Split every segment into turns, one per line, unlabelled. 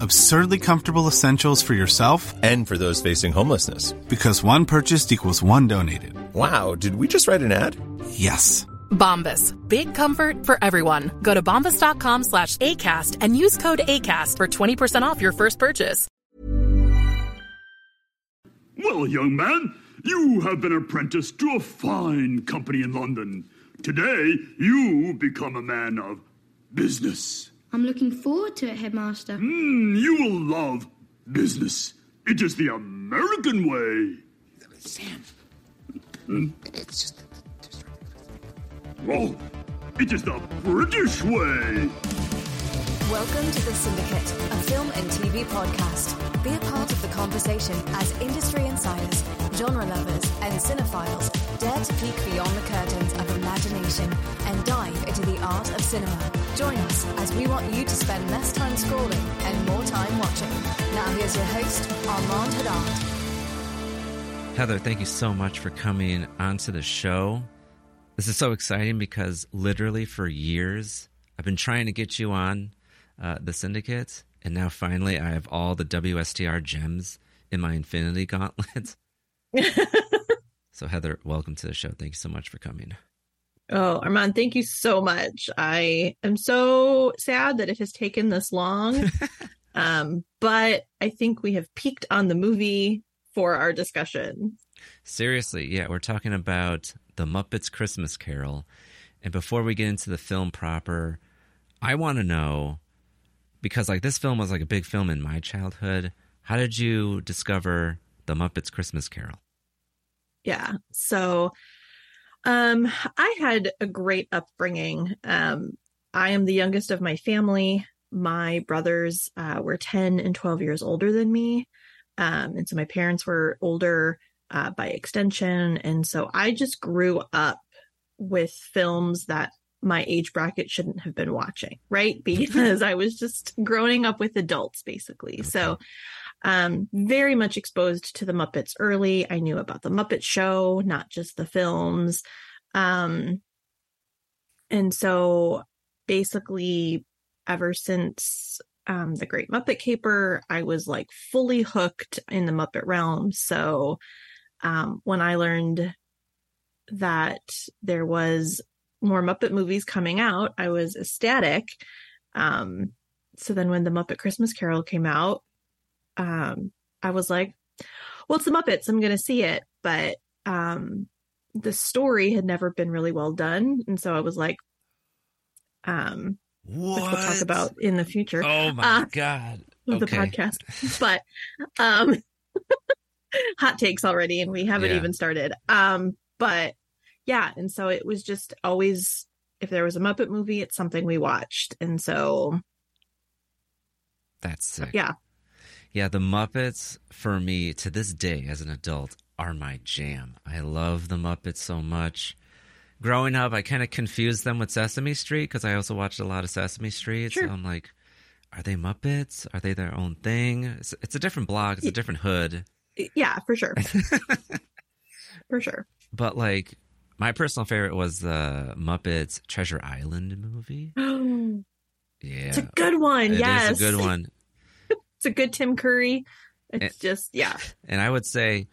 absurdly comfortable essentials for yourself
and for those facing homelessness.
Because one purchased equals one donated.
Wow, did we just write an ad?
Yes.
Bombas. Big comfort for everyone. Go to bombas.com slash ACAST and use code ACAST for 20% off your first purchase.
Well, young man, you have been apprenticed to a fine company in London. Today, you become a man of business.
I'm looking forward to it, Headmaster.
Mm, you will love business. It is the American way.
Sam, mm? it's just.
Oh, it is the British way.
Welcome to The Cinedicate, a film and TV podcast. Be a part of the conversation as industry insiders, genre lovers, and cinephiles dare to peek beyond the curtains of imagination and dive into the art of cinema. Join us as we want you to spend less time scrolling and more time watching. Now here's your host, Armand Haddad.
Heather, thank you so much for coming onto the show. This is so exciting because literally for years I've been trying to get you on uh, the Cinedicate, and now finally I have all the WSTR gems in my Infinity Gauntlet. so, Heather, welcome to the show. Thank you so much for coming.
Oh, Armand, thank you so much. I am so sad that it has taken this long. um, but I think we have peaked on the movie for our discussion.
Seriously, yeah, we're talking about The Muppets Christmas Carol. And before we get into the film proper, I want to know because like this film was like a big film in my childhood. How did you discover The Muppets Christmas Carol?
Yeah. So um, I had a great upbringing. Um, I am the youngest of my family. My brothers uh, were 10 and 12 years older than me. Um, and so my parents were older uh, by extension. And so I just grew up with films that my age bracket shouldn't have been watching, right? Because I was just growing up with adults basically. So um very much exposed to the Muppets early. I knew about the Muppet show, not just the films. Um and so basically ever since um the Great Muppet Caper, I was like fully hooked in the Muppet realm. So um when I learned that there was more Muppet movies coming out, I was ecstatic. Um, so then when the Muppet Christmas Carol came out, um, I was like, well, it's the Muppets. I'm going to see it. But um, the story had never been really well done. And so I was like, um,
what?
which we'll talk about in the future.
Oh my uh, God.
Okay. The podcast. but um, hot takes already, and we haven't yeah. even started. Um, but yeah, and so it was just always if there was a Muppet movie, it's something we watched. And so
That's sick.
Yeah.
Yeah, the Muppets for me to this day as an adult are my jam. I love the Muppets so much. Growing up, I kind of confused them with Sesame Street because I also watched a lot of Sesame Street.
Sure.
So I'm like, are they Muppets? Are they their own thing? It's, it's a different blog. It's a different hood.
Yeah, for sure. for sure.
But like my personal favorite was the Muppets Treasure Island movie. yeah.
It's a good one.
It
yes.
It's a good one.
it's a good Tim Curry. It's and, just, yeah.
And I would say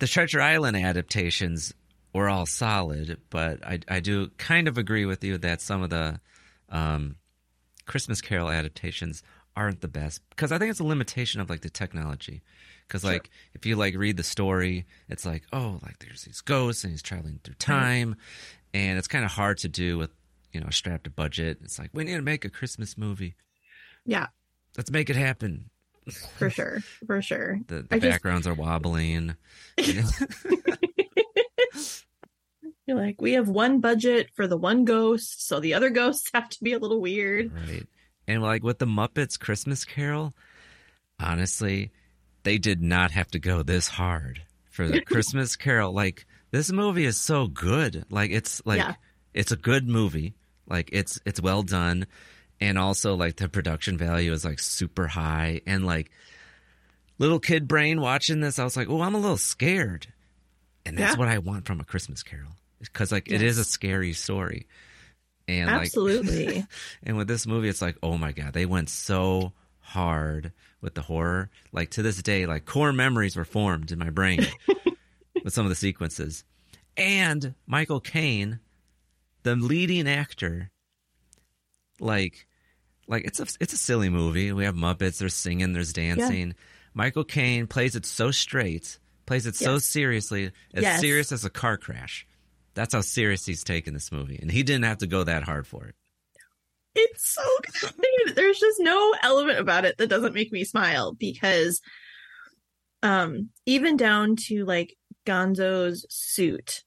the Treasure Island adaptations were all solid, but I I do kind of agree with you that some of the um, Christmas Carol adaptations aren't the best because I think it's a limitation of like the technology. Because
Sure.
like if you like read the story, it's like oh like there's these ghosts and he's traveling through mm-hmm. time, and it's kind of hard to do with you know a strapped budget. It's like we need to make a Christmas movie.
Yeah,
Let's make it happen.
for sure, for sure.
The, the
I just-
backgrounds are wobbling. you know?
You're like, we have one budget for the one ghost, so the other ghosts have to be a little weird.
Right. And like with the Muppets Christmas Carol, honestly, they did not have to go this hard for the Christmas Carol. Like this movie is so good. Like it's like
Yeah.
it's a good movie. Like it's it's well done and also like the production value is like super high and like little kid brain watching this I was like, "Oh, I'm a little scared." And that's
Yeah.
what I want from a Christmas Carol. Cuz like it is a scary story. And like
Absolutely.
and with this movie, it's like, oh my god, they went so hard with the horror. Like to this day, like core memories were formed in my brain with some of the sequences. And Michael Caine, the leading actor, like, like it's a it's a silly movie. We have Muppets. There's singing. There's dancing. Michael Caine plays it so straight, plays it so seriously, as
Yes.
serious as a car crash. That's how serious he's taken this movie, and he didn't have to go that hard for it.
it's so good. There's just no element about it that doesn't make me smile because um even down to like Gonzo's suit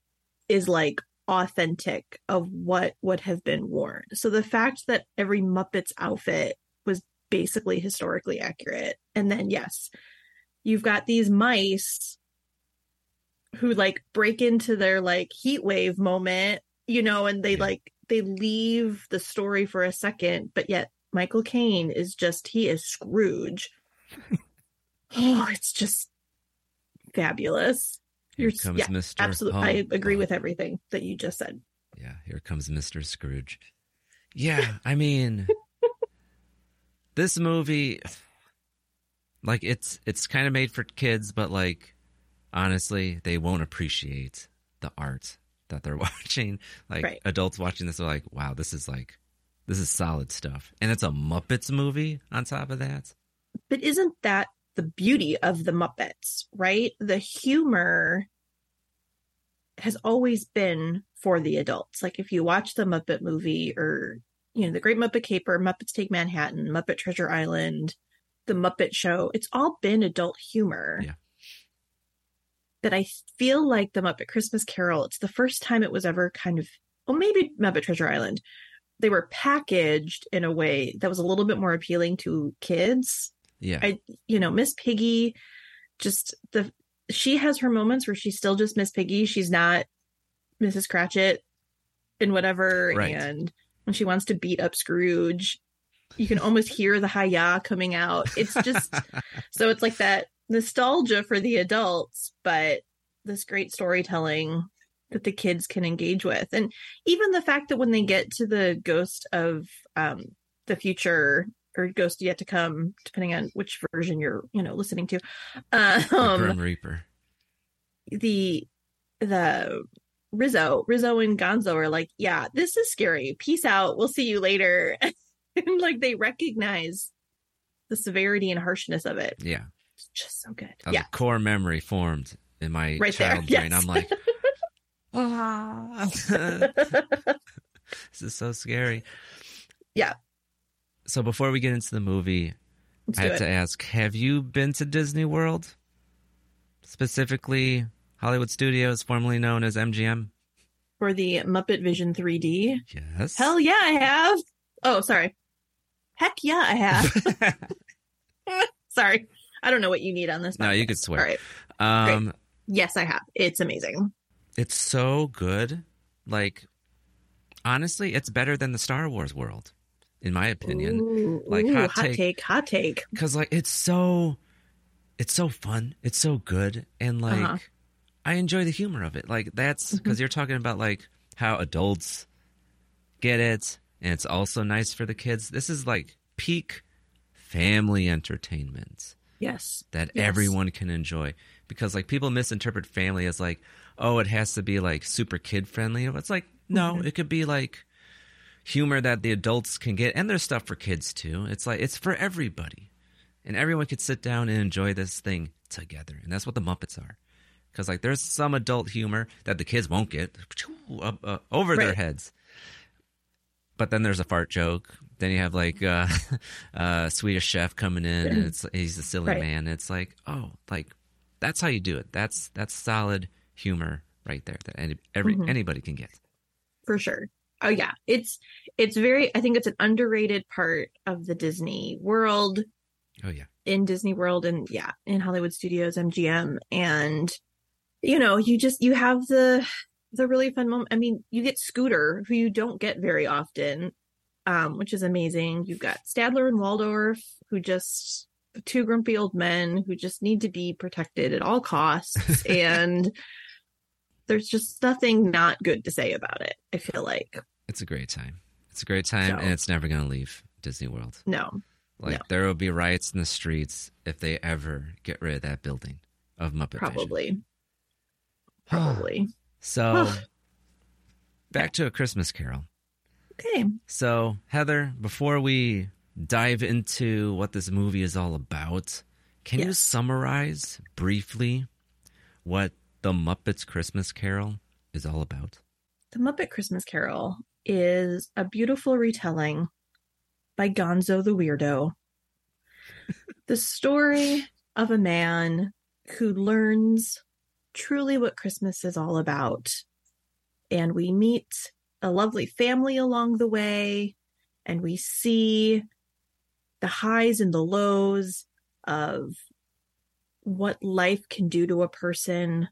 is like authentic of what would have been worn. So the fact that every Muppet's outfit was basically historically accurate. And then yes, you've got these mice who like break into their like heat wave moment, you know, and they like they leave the story for a second, but yet Michael Caine is just he is Scrooge. oh, it's just fabulous.
Here
You're-
comes
yeah,
Mr.
Absolutely, I agree with everything that you just said.
Yeah, here comes Mr. Scrooge. Yeah, I mean, this movie, like it's it's kind of made for kids, but like honestly, they won't appreciate the art that they're watching. Like
Right.
adults watching this are like, wow, this is like this is solid stuff, and it's a Muppets movie on top of that.
But isn't that the beauty of the Muppets, right? The humor has always been for the adults. Like if you watch the Muppet movie or, you know, The Great Muppet Caper, Muppets Take Manhattan, Muppet Treasure Island, The Muppet Show, it's all been adult humor.
Yeah.
But I feel like the Muppet Christmas Carol, it's the first time it was ever kind of, well, maybe Muppet Treasure Island. They were packaged in a way that was a little bit more appealing to kids.
Yeah,
I, you know, Miss Piggy, just the she has her moments where she's still just Miss Piggy. She's not Mrs. Cratchit and whatever.
Right.
And when she wants to beat up Scrooge, you can almost hear the hi-ya coming out. It's just so it's like that nostalgia for the adults, but this great storytelling that the kids can engage with. And even the fact that when they get to the ghost of um the future or ghost yet to come, depending on which version you're, you know, listening to.
the
Um
Grim Reaper.
the the Rizzo, Rizzo and Gonzo are like, yeah, this is scary. Peace out. We'll see you later. and like they recognize the severity and harshness of it.
Yeah,
It's just so good.
a
yeah.
core memory formed in my
Right there,
child brain.
yes.
I'm like, ah. this is so scary.
Yeah.
So before we get into the movie,
Let's
I have
it.
to ask: Have you been to Disney World, specifically Hollywood Studios, formerly known as MGM?
For the Muppet Vision 3D.
Yes.
Hell yeah, I have. Oh, sorry. Heck yeah, I have. sorry. I don't know what you need on this.
No, you could swear.
All right.
Um,
Yes, I have. It's amazing.
it's so good. Like, honestly, it's better than the Star Wars world, in my opinion.
Ooh,
like
ooh,
hot,
hot
take,
take, hot take.
because like it's so, it's so fun. It's so good, and like
Uh-huh.
I enjoy the humor of it. Like that's because you're talking about like how adults get it, and it's also nice for the kids. This is like peak family entertainment
Yes.
that
Yes.
everyone can enjoy. because like people misinterpret family as like oh it has to be like super kid friendly it's like no
Mhm.
it could be like humor that the adults can get and there's stuff for kids too it's like it's for everybody and everyone could sit down and enjoy this thing together and that's what the muppets are because like there's some adult humor that the kids won't get up, uh, over their heads but then there's a fart joke then you have like uh, uh swedish chef coming in and it's he's a silly
Right.
man it's like oh like that's how you do it that's that's solid humor right there that any, every
Mhm.
anybody can get
for sure. Oh yeah, it's it's very. I think it's an underrated part of the Disney world
oh yeah
in Disney World and yeah, in Hollywood Studios, MGM, and you know, you just you have the the really fun moment. I mean, you get Scooter, who you don't get very often, um, which is amazing. You've got Statler and Waldorf, who just two grumpy old men who just need to be protected at all costs, and there's just nothing not good to say about it. I feel like
it's a great time it's a great time
So-
and it's never going to leave disney world
no,
like
No.
there will be riots in the streets if they ever get rid of that building of muppet Vision.
probably,
so back to a christmas carol
Okay.
So, Heather, before we dive into what this movie is all about, can you summarize briefly what The Muppets Christmas Carol is all about?
The Muppet Christmas Carol is a beautiful retelling by Gonzo the Weirdo. the story of a man who learns truly what Christmas is all about. And we meet a lovely family along the way, and we see the highs and the lows of what life can do to a person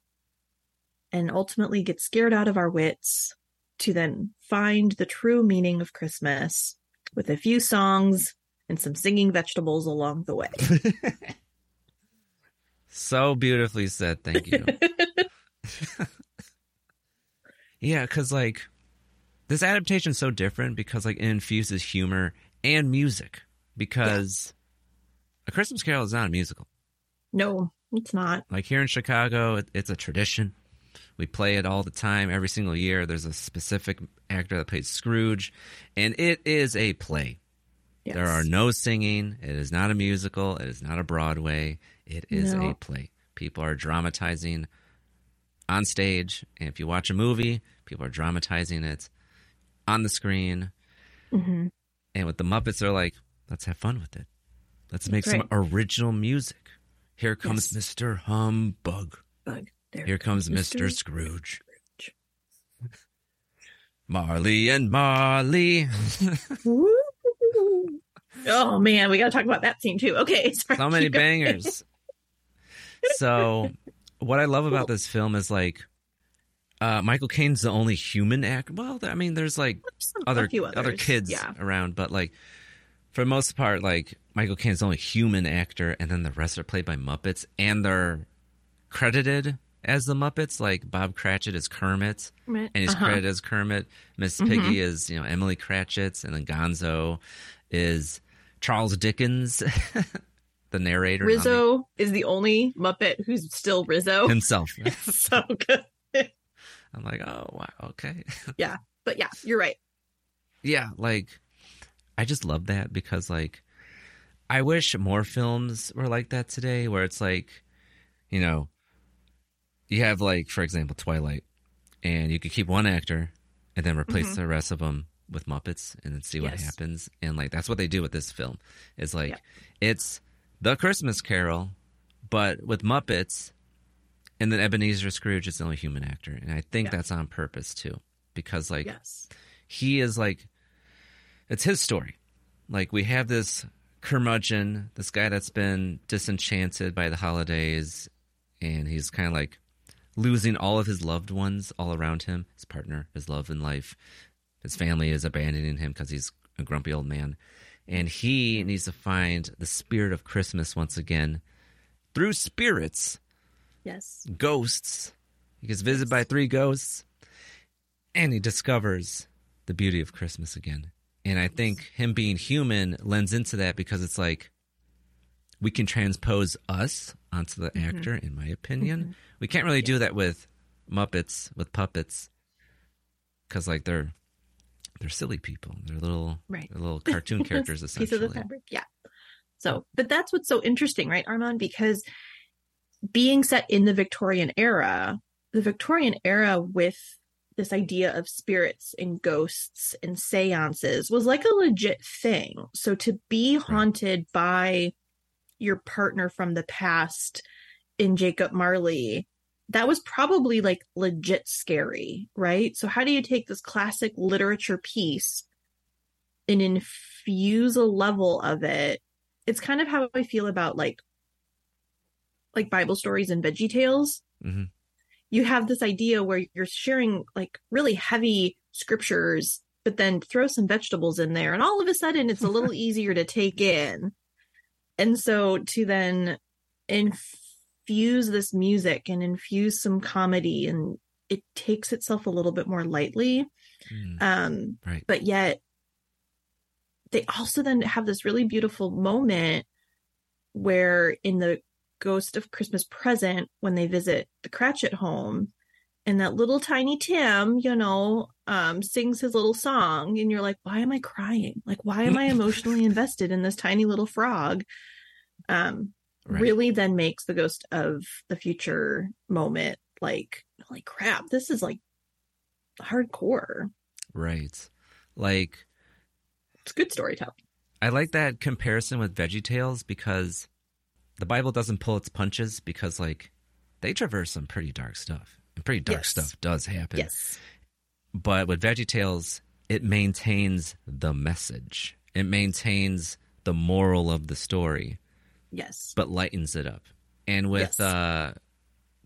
and ultimately get scared out of our wits to then find the true meaning of Christmas with a few songs and some singing vegetables along the way.
So beautifully said. Thank you. yeah, because like this adaptation is so different because like it infuses humor and music because A Christmas Carol is not a musical.
no, it's not.
Like here in Chicago, it, it's a tradition. We play it all the time, every single year. There's a specific actor that plays Scrooge, and it is a play.
Yes.
There are no singing. It is not a musical. It is not a Broadway. It is
No.
a play. People are dramatizing on stage, and if you watch a movie, people are dramatizing it on the screen.
Mhm.
And with the Muppets, they're like, let's have fun with it. Let's make some original music. Here comes
Yes.
Mr. Humbug.
Bug. There
Here comes Mr.
Mr.
Scrooge. Marley and Marley.
Oh man, we got to talk about that scene too. Okay, sorry.
so many bangers. So, what I love about this film is like, uh, Michael Caine's the only human actor. Well, I mean, there's like
Some-
other other kids
yeah.
around, but like for the most part, like Michael Caine's the only human actor, and then the rest are played by Muppets, and they're credited as the Muppets. Like Bob Cratchit is Kermit, and he's
uh-huh.
credited as Kermit. Miss
Mhm.
Piggy is you know Emily Cratchit, and then Gonzo is Charles Dickens, the narrator. the-
Rizzo is the only Muppet who's still Rizzo.
himself.
so good.
I'm like, oh wow, okay.
Yeah, but yeah, you're right.
yeah, like I just love that because like I wish more films were like that today where it's like, you know, you have like for example Twilight and you could keep one actor and then replace
Mhm.
the rest of them with Muppets and then see what
Yes.
happens and like that's what they do with this film. It's like
Yep.
it's the Christmas Carol but with Muppets and then Ebenezer Scrooge is the only human actor and I think
Yeah.
that's on purpose too because like
Yes.
he is like it's his story like we have this curmudgeon this guy that's been disenchanted by the holidays and he's kind of like losing all of his loved ones all around him his partner his love in life his family is abandoning him because he's a grumpy old man and he needs to find the spirit of christmas once again through spirits
Yes.
ghosts. He gets visited by three ghosts, and he discovers the beauty of Christmas again. And I think him being human lends into that because it's like we can transpose us onto the
Mhm.
actor, in my opinion.
Mhm.
We can't really do that with Muppets, with puppets, because like they're they're silly people. They're little
Right.
they're little cartoon characters
Piece
essentially.
of the fabric. Yeah. So, but that's what's so interesting, right, Armand? Because being set in the Victorian era, the Victorian era with this idea of spirits and ghosts and seances was like a legit thing. So to be haunted by your partner from the past in Jacob Marley, that was probably like legit scary, right? So how do you take this classic literature piece and infuse a level of it? It's kind of how I feel about like like Bible stories and Veggie Tales.
Mhm.
You have this idea where you're sharing like really heavy scriptures, but then throw some vegetables in there, and all of a sudden it's a little easier to take in. And so to then infuse this music and infuse some comedy, and it takes itself a little bit more lightly.
Mm,
Um,
right.
but yet they also then have this really beautiful moment where in the ghost of christmas present when they visit the cratchit home and that little tiny tim you know um sings his little song and you're like why am i crying like why am i emotionally invested in this tiny little frog um
Right.
really then makes the ghost of the future moment like like crap this is like hardcore
Right. Like
it's good storytelling
I like that comparison with Veggie Tales because the Bible doesn't pull its punches because like they traverse some pretty dark stuff. And pretty dark
Yes.
stuff does happen.
yes
But with Veggie Tales, it maintains the message. It maintains the moral of the story,
yes
but lightens it up. And with
Yes.
uh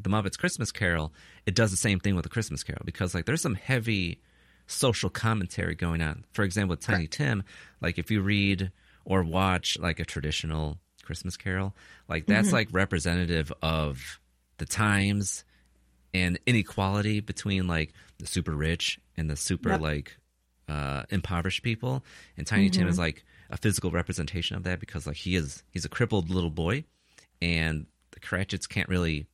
the Muppets Christmas Carol, it does the same thing with the Christmas Carol because like there's some heavy social commentary going on. For example, with Tiny Tim, like if you read or watch like a traditional Christmas Carol, like that's
Mhm.
like representative of the times and inequality between like the super rich and the super
Yep.
like uh impoverished people. And Tiny Tim
Mhm.
is like a physical representation of that because like he is he's a crippled little boy and the Cratchits can't really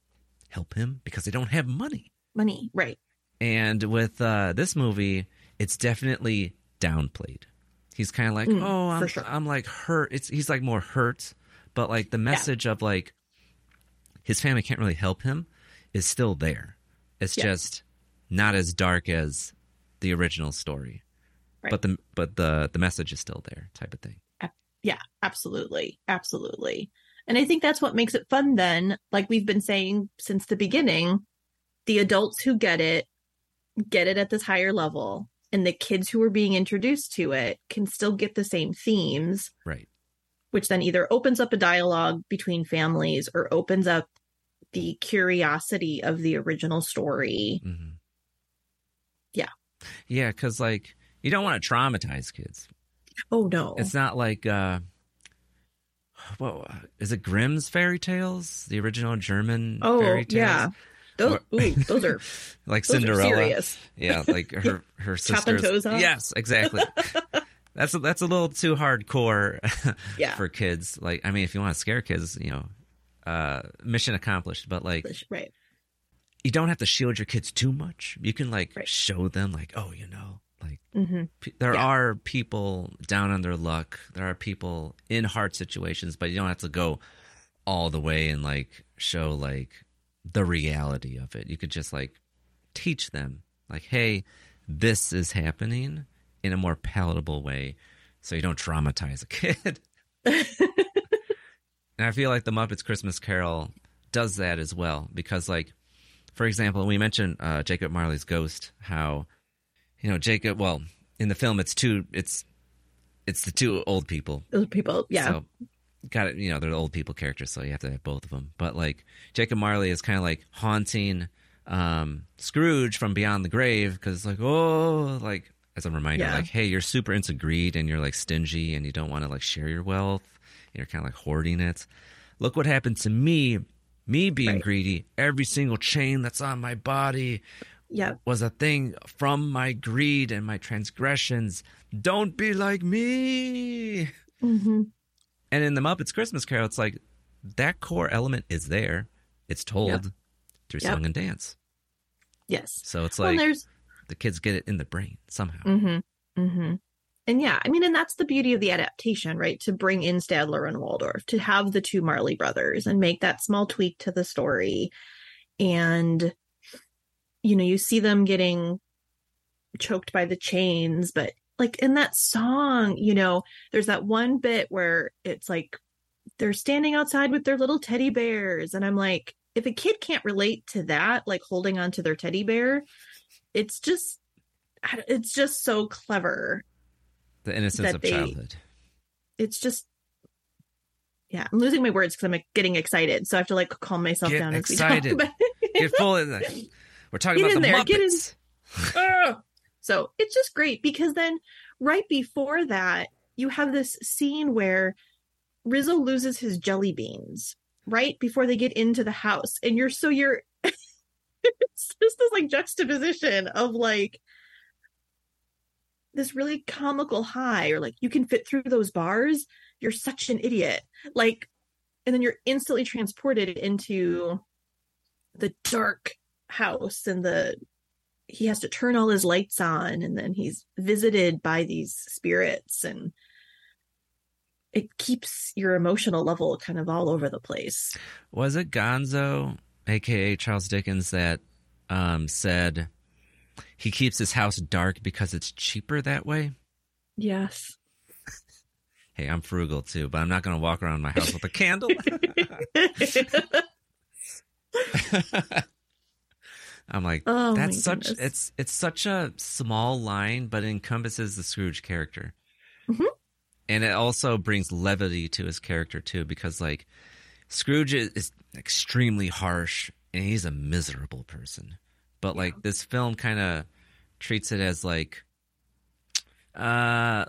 help him because they don't have money.
money right
And with uh, this movie, it's definitely downplayed. He's kind of like,
Mm,
oh, I'm,
sure.
I'm like hurt. It's he's like more hurt, but like the message of like his family can't really help him is still there. It's
Yeah.
just not as dark as the original story,
Right.
but the but the the message is still there, type of thing.
yeah absolutely absolutely and i think that's what makes it fun then like we've been saying since the beginning the adults who get it get it at this higher level and the kids who are being introduced to it can still get the same themes
Right.
which then either opens up a dialogue between families or opens up the curiosity of the original story
hmm
Yeah.
Yeah, because like you don't want to traumatize kids.
oh no
It's not like uh what is it Grimm's fairy tales? The original German
oh
fairy tales?
yeah those,
Or-
ooh, those are
like
those are
Cinderella.
serious.
Yeah, like her her sisters.
toes off?
Yes, exactly. that's a, that's a little too hardcore
Yeah.
for kids. Like I mean, if you want to scare kids, you know, uh mission accomplished, but like
right
you don't have to shield your kids too much. You can like
Right.
show them like, oh, you know, like
hmm
P- there
Yeah.
are people down on their luck. There are people in hard situations, but you don't have to go all the way and like show like the reality of it. You could just like teach them like, hey, this is happening in a more palatable way so you don't traumatize a kid. and I feel like the Muppets Christmas Carol does that as well because like for example, we mentioned uh, Jacob Marley's ghost, how you know Jacob. Well, in the film, it's two. It's it's the two old people.
those people yeah
So got it. You know, they're the old people characters, so you have to have both of them. But like Jacob Marley is kind of like haunting um, Scrooge from beyond the grave because it's like oh, like as a reminder,
Yeah.
like hey, you're super into greed and you're like stingy and you don't want to like share your wealth. You're kind of like hoarding it. Look what happened to me. Me being
Right.
greedy. Every single chain that's on my body
yeah
was a thing from my greed and my transgressions. Don't be like me.
hmm
And in the Muppets Christmas Carol, it's like that core element is there. It's told
Yep.
through
Yep.
song and dance.
Yes.
So it's like
there's
the kids get it in the brain somehow.
Mm-hmm. Mm-hmm. And yeah, I mean, and that's the beauty of the adaptation, right? To bring in Statler and Waldorf, to have the two Marley brothers and make that small tweak to the story. And, you know, you see them getting choked by the chains, but like in that song, you know, there's that one bit where it's like they're standing outside with their little teddy bears. And I'm like, if a kid can't relate to that, like holding on to their teddy bear, it's just, it's just so clever
The innocence of
they-
childhood.
it's just yeah i'm losing my words because i'm like, getting excited so i have to like calm myself
Get
down
excited.
as we talk about
Get full in the, We're talking
Get
about
in
the
there, get in- ah! so it's just great because then right before that you have this scene where rizzo loses his jelly beans right before they get into the house and you're so you're it's just this like juxtaposition of like this really comical high or like you can fit through those bars. You're such an idiot. Like and then you're instantly transported into the dark house and the he has to turn all his lights on and then he's visited by these spirits and it keeps your emotional level kind of all over the place
Was it Gonzo, aka Charles Dickens, that um, said he keeps his house dark because it's cheaper that way?
yes
Hey, I'm frugal too, but I'm not going to walk around my house with a candle. I'm like,
Oh,
that's such
goodness.
it's it's such a small line, but it encompasses the Scrooge character,
Mhm.
and it also brings levity to his character too, because like Scrooge is, is extremely harsh and he's a miserable person, but like this film kind of treats it as like, uh,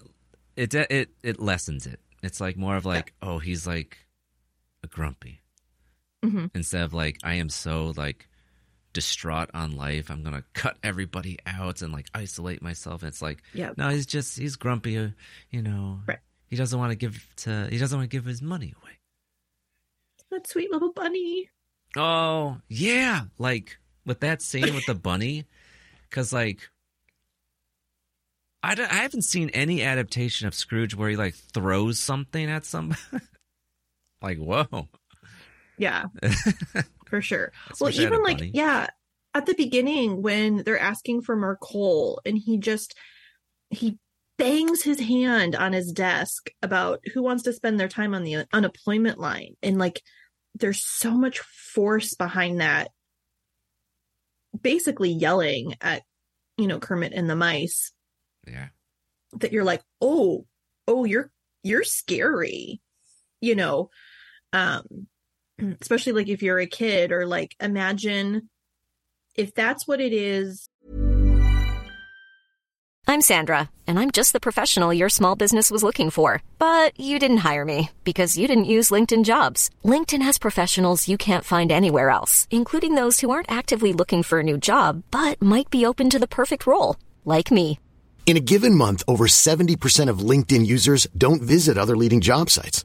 it it it lessens it. It's like more of like, oh, he's like a grumpy
Mhm.
instead of like I am so like distraught on life. I'm gonna cut everybody out and like isolate myself. And it's like,
Yep.
no, he's just he's grumpy. Uh, you know,
Right.
he doesn't want to give to he doesn't want to give his money away.
that sweet little bunny
Oh yeah, like with that scene with the bunny, because like. I, don't- I haven't seen any adaptation of Scrooge where he like throws something at somebody. like whoa,
Yeah, for sure.
That's
well,
wish I had a
even like,
bunny.
yeah, at the beginning when they're asking for more coal and he just he bangs his hand on his desk about who wants to spend their time on the unemployment line and like there's so much force behind that basically yelling at you know Kermit and the mice
yeah.
that you're like, oh, oh, you're you're scary, you know. Um, especially like if you're a kid or like imagine if that's what it is.
I'm Sandra, and I'm just the professional your small business was looking for. But you didn't hire me because you didn't use LinkedIn jobs. LinkedIn has professionals you can't find anywhere else, including those who aren't actively looking for a new job but might be open to the perfect role, like me.
In a given month, over 70% of LinkedIn users don't visit other leading job sites.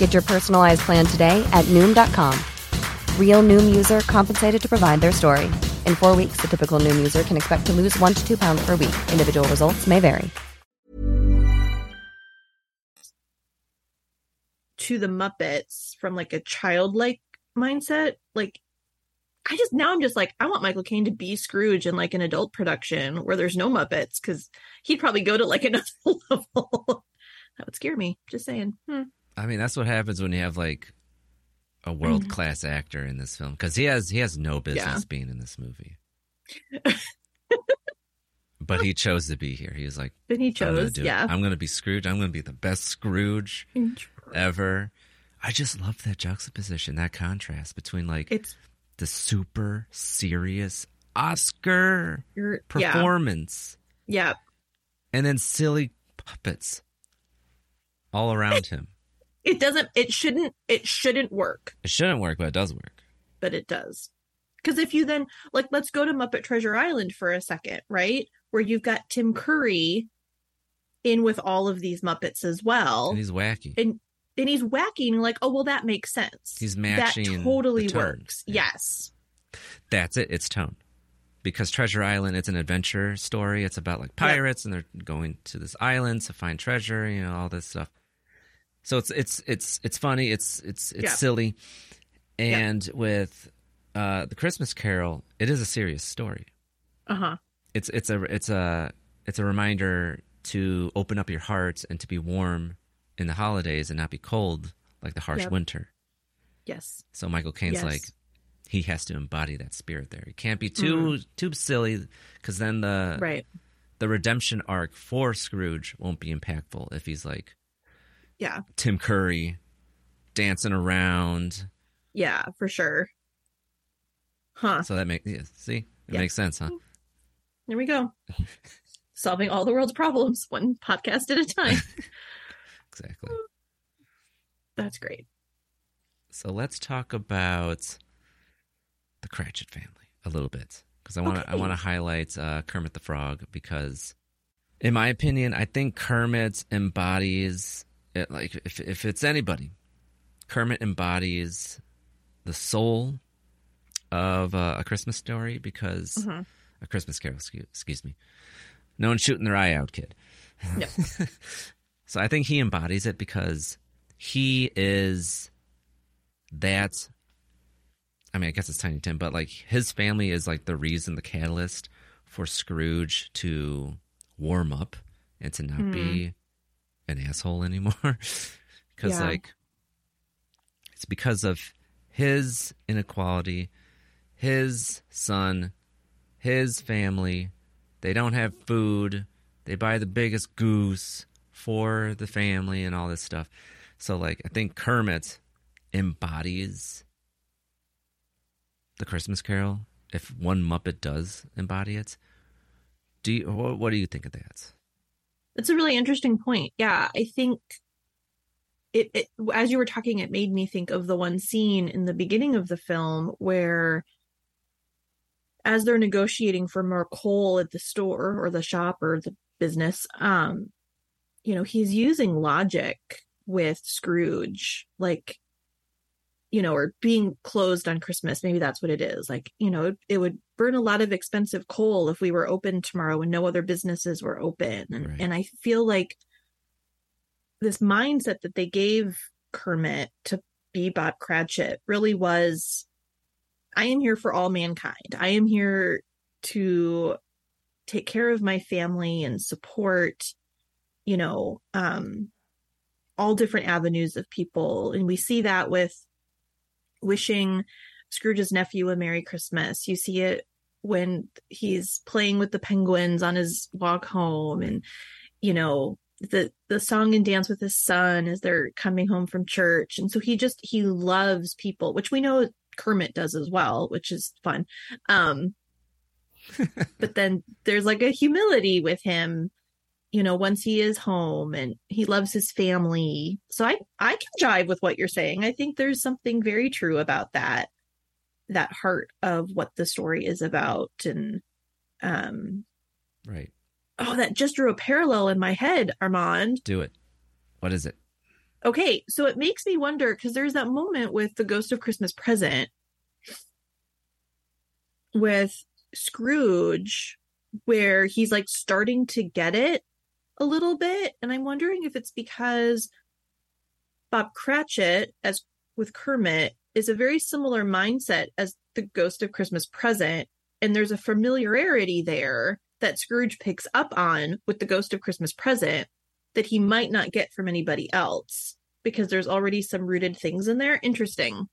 Get your personalized plan today at Noom.com. Real Noom user compensated to provide their story. In four weeks, the typical Noom user can expect to lose one to two pounds per week. Individual results may vary.
to the Muppets from like a childlike mindset. Like, I just now I'm just like, I want Michael Caine to be Scrooge in like an adult production where there's no Muppets because he'd probably go to like another level. that would scare me. Just saying. Hmm.
I mean, that's what happens when you have like a world class mm-hmm. actor in this film because he has he has no business
Yeah.
being in this movie. but he chose to be here. He was like,
Then he
"I'm gonna
chose,
it.
yeah.
I'm going to be Scrooge. I'm going to be the best Scrooge ever." I just love that juxtaposition, that contrast between like
it's
the super serious Oscar
You're-
performance
yeah.
and then silly puppets all around him.
It doesn't it shouldn't it shouldn't work,
It shouldn't work, but it does work.
but it does. Cuz if you then like let's go to Muppet Treasure Island for a second, right? Where you've got Tim Curry in with all of these Muppets as well.
And he's wacky.
and and he's whacking like, "Oh, well that makes sense."
He's matching
That totally works. Yes.
That's it. It's tone. Because Treasure Island, it's an adventure story. It's about like pirates and they're going to this island to find treasure, you know, all this stuff. So it's it's it's it's funny, it's it's it's
Yeah.
silly. And with uh the Christmas Carol, it is a serious story.
Uh-huh.
It's it's a it's a it's a reminder to open up your heart and to be warm in the holidays and not be cold like the harsh
Yep.
winter.
Yes.
So Michael Caine's
Yes.
like he has to embody that spirit there. He can't be too too silly because then the
Right.
the redemption arc for Scrooge won't be impactful if he's like
Yeah.
Tim Curry dancing around.
Yeah, for sure. Huh.
So that makes yeah, see it
Yeah.
makes sense, huh?
There we go. Solving all the world's problems one podcast at a time.
Exactly.
That's great.
So let's talk about the Cratchit family a little bit because I want to I want to highlight uh, Kermit the Frog because, in my opinion, I think Kermit embodies it. Like if if it's anybody, Kermit embodies the soul of uh, a Christmas story because
Mhm.
a Christmas Carol. Excuse, excuse me. No one's shooting their eye out, kid.
No.
So I think he embodies it because he is that. I mean, I guess it's Tiny Tim, but like his family is like the reason, the catalyst for Scrooge to warm up and to not be an asshole anymore. Because
Yeah.
like it's because of his inequality, his son, his family. They don't have food. They buy the biggest goose for the family and all this stuff. So like I think Kermit embodies the Christmas Carol. If one Muppet does embody it, do you, what, what do you think of that?
That's a really interesting point. Yeah, I think it, it as you were talking, it made me think of the one scene in the beginning of the film where as they're negotiating for more coal at the store or the shop or the business, um, you know, he's using logic with Scrooge, like, you know, or being closed on Christmas. Maybe that's what it is. Like, you know, it, it would burn a lot of expensive coal if we were open tomorrow and no other businesses were open. And,
Right.
and I feel like this mindset that they gave Kermit to be Bob Cratchit really was I am here for all mankind. I am here to take care of my family and support, you know, um, all different avenues of people. And we see that with wishing Scrooge's nephew a Merry Christmas. You see it when he's playing with the penguins on his walk home and, you know, the the song and dance with his son as they're coming home from church. And so he just he loves people, which we know Kermit does as well, which is fun. Um but then there's like a humility with him, you know, once he is home and he loves his family. So I I can jive with what you're saying. I think there's something very true about that that heart of what the story is about and um
Right.
oh that just drew a parallel in my head, Armand.
Do it. What is it?
Okay, so it makes me wonder because there's that moment with the Ghost of Christmas Present with Scrooge where he's like starting to get it a little bit. And I'm wondering if it's because Bob Cratchit, as with Kermit, is a very similar mindset as the Ghost of Christmas Present. And there's a familiarity there that Scrooge picks up on with the Ghost of Christmas Present that he might not get from anybody else because there's already some rooted things in there. Interesting.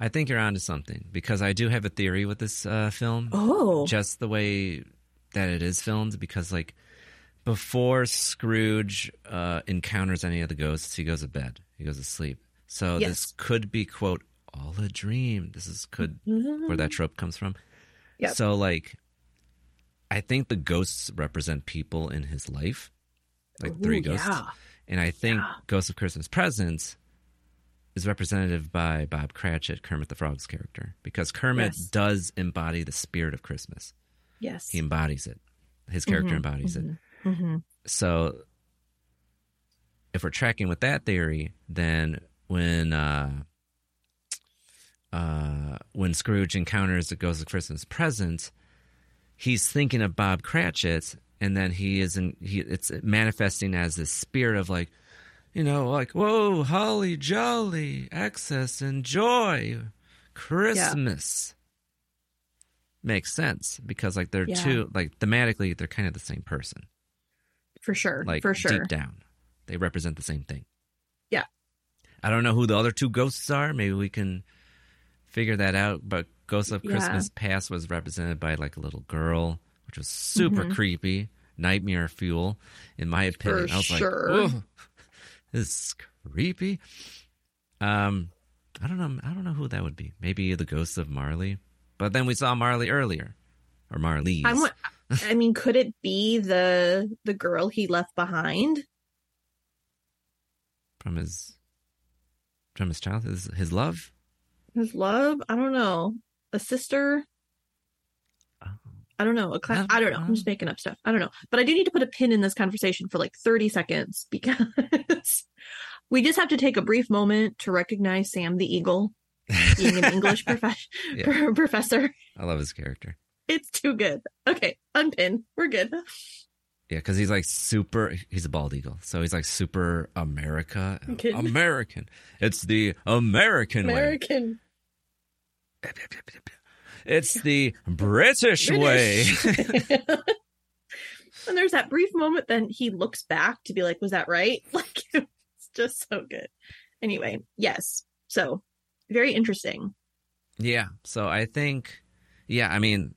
I think you're onto something because I do have a theory with this uh, film.
Oh.
just the way that it is filmed, because like before Scrooge uh, encounters any of the ghosts, he goes to bed. He goes to sleep. So
Yes.
this could be quote all a dream. This is could where that trope comes from.
Yep.
So like, I think the ghosts represent people in his life, like three ghosts,
yeah.
and I think
Yeah.
Ghost of Christmas Present is representative by Bob Cratchit, Kermit the Frog's character, because Kermit
Yes.
does embody the spirit of Christmas.
Yes.
He embodies it. His character
Mhm,
embodies it.
Hmm
So if we're tracking with that theory, then when uh uh when Scrooge encounters the ghost of Christmas present, he's thinking of Bob Cratchit and then he isn't he it's manifesting as this spirit of like you know, like, whoa, holly jolly, excess and joy, Christmas. Makes sense because like they're
Yeah.
two like thematically they're kind of the same person.
For sure.
Like
for sure.
deep down. They represent the same thing.
Yeah.
I don't know who the other two ghosts are. Maybe we can figure that out. But Ghost of
Yeah.
Christmas Past was represented by like a little girl, which was super
Mhm.
creepy. Nightmare fuel, in my opinion.
For
I was
sure.
like, "Ugh, this is creepy. Um, I don't know. I don't know who that would be. Maybe the ghost of Marley. But then we saw Marley earlier, or Marley's.
I'm, wa- I mean, could it be the the girl he left behind?
from his from his childhood, his, his love.
His love? I don't know. A sister? I don't know. A cla- oh, I don't know. I'm just oh. making up stuff. I don't know. But I do need to put a pin in this conversation for like 30 seconds because we just have to take a brief moment to recognize Sam the Eagle being an English prof-
Yeah.
professor.
I love his character.
It's too good. Okay, unpin. We're good.
Yeah, because he's like super. He's a bald eagle, so he's like super America,
Okay.
American. It's the American way.
American.
It's the British,
British.
way.
and there's that brief moment, then he looks back to be like, was that right? Like, it's just so good. Anyway, yes. So, very interesting.
yeah. So I think, yeah. I mean,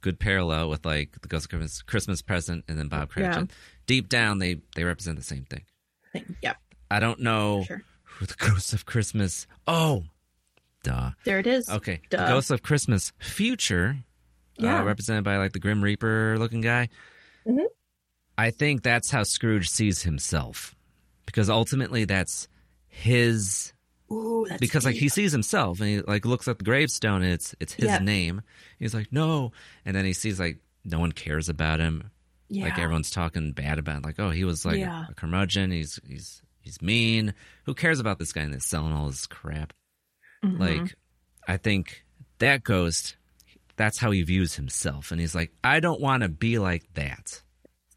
good parallel with like the Ghost of Christmas, Christmas Present and then Bob
Yeah.
Cratchit. Deep down, they they represent the same thing.
Thing. Yeah,
I don't know
sure.
who the Ghost of Christmas. Oh, duh.
there it is.
Okay.
Duh.
The Ghost of Christmas Future,
Yeah.
uh, represented by like the Grim Reaper looking guy.
Mhm.
I think that's how Scrooge sees himself, because ultimately that's his.
Ooh,
because like he sees himself and he like looks at the gravestone and it's it's his name. He's like no, and then he sees like no one cares about him.
Yeah.
Like everyone's talking bad about him. like oh he was like
Yeah.
a curmudgeon. He's he's he's mean. Who cares about this guy that's selling all this crap?
Mhm.
Like, I think that ghost, that's how he views himself. And he's like, I don't want to be like that.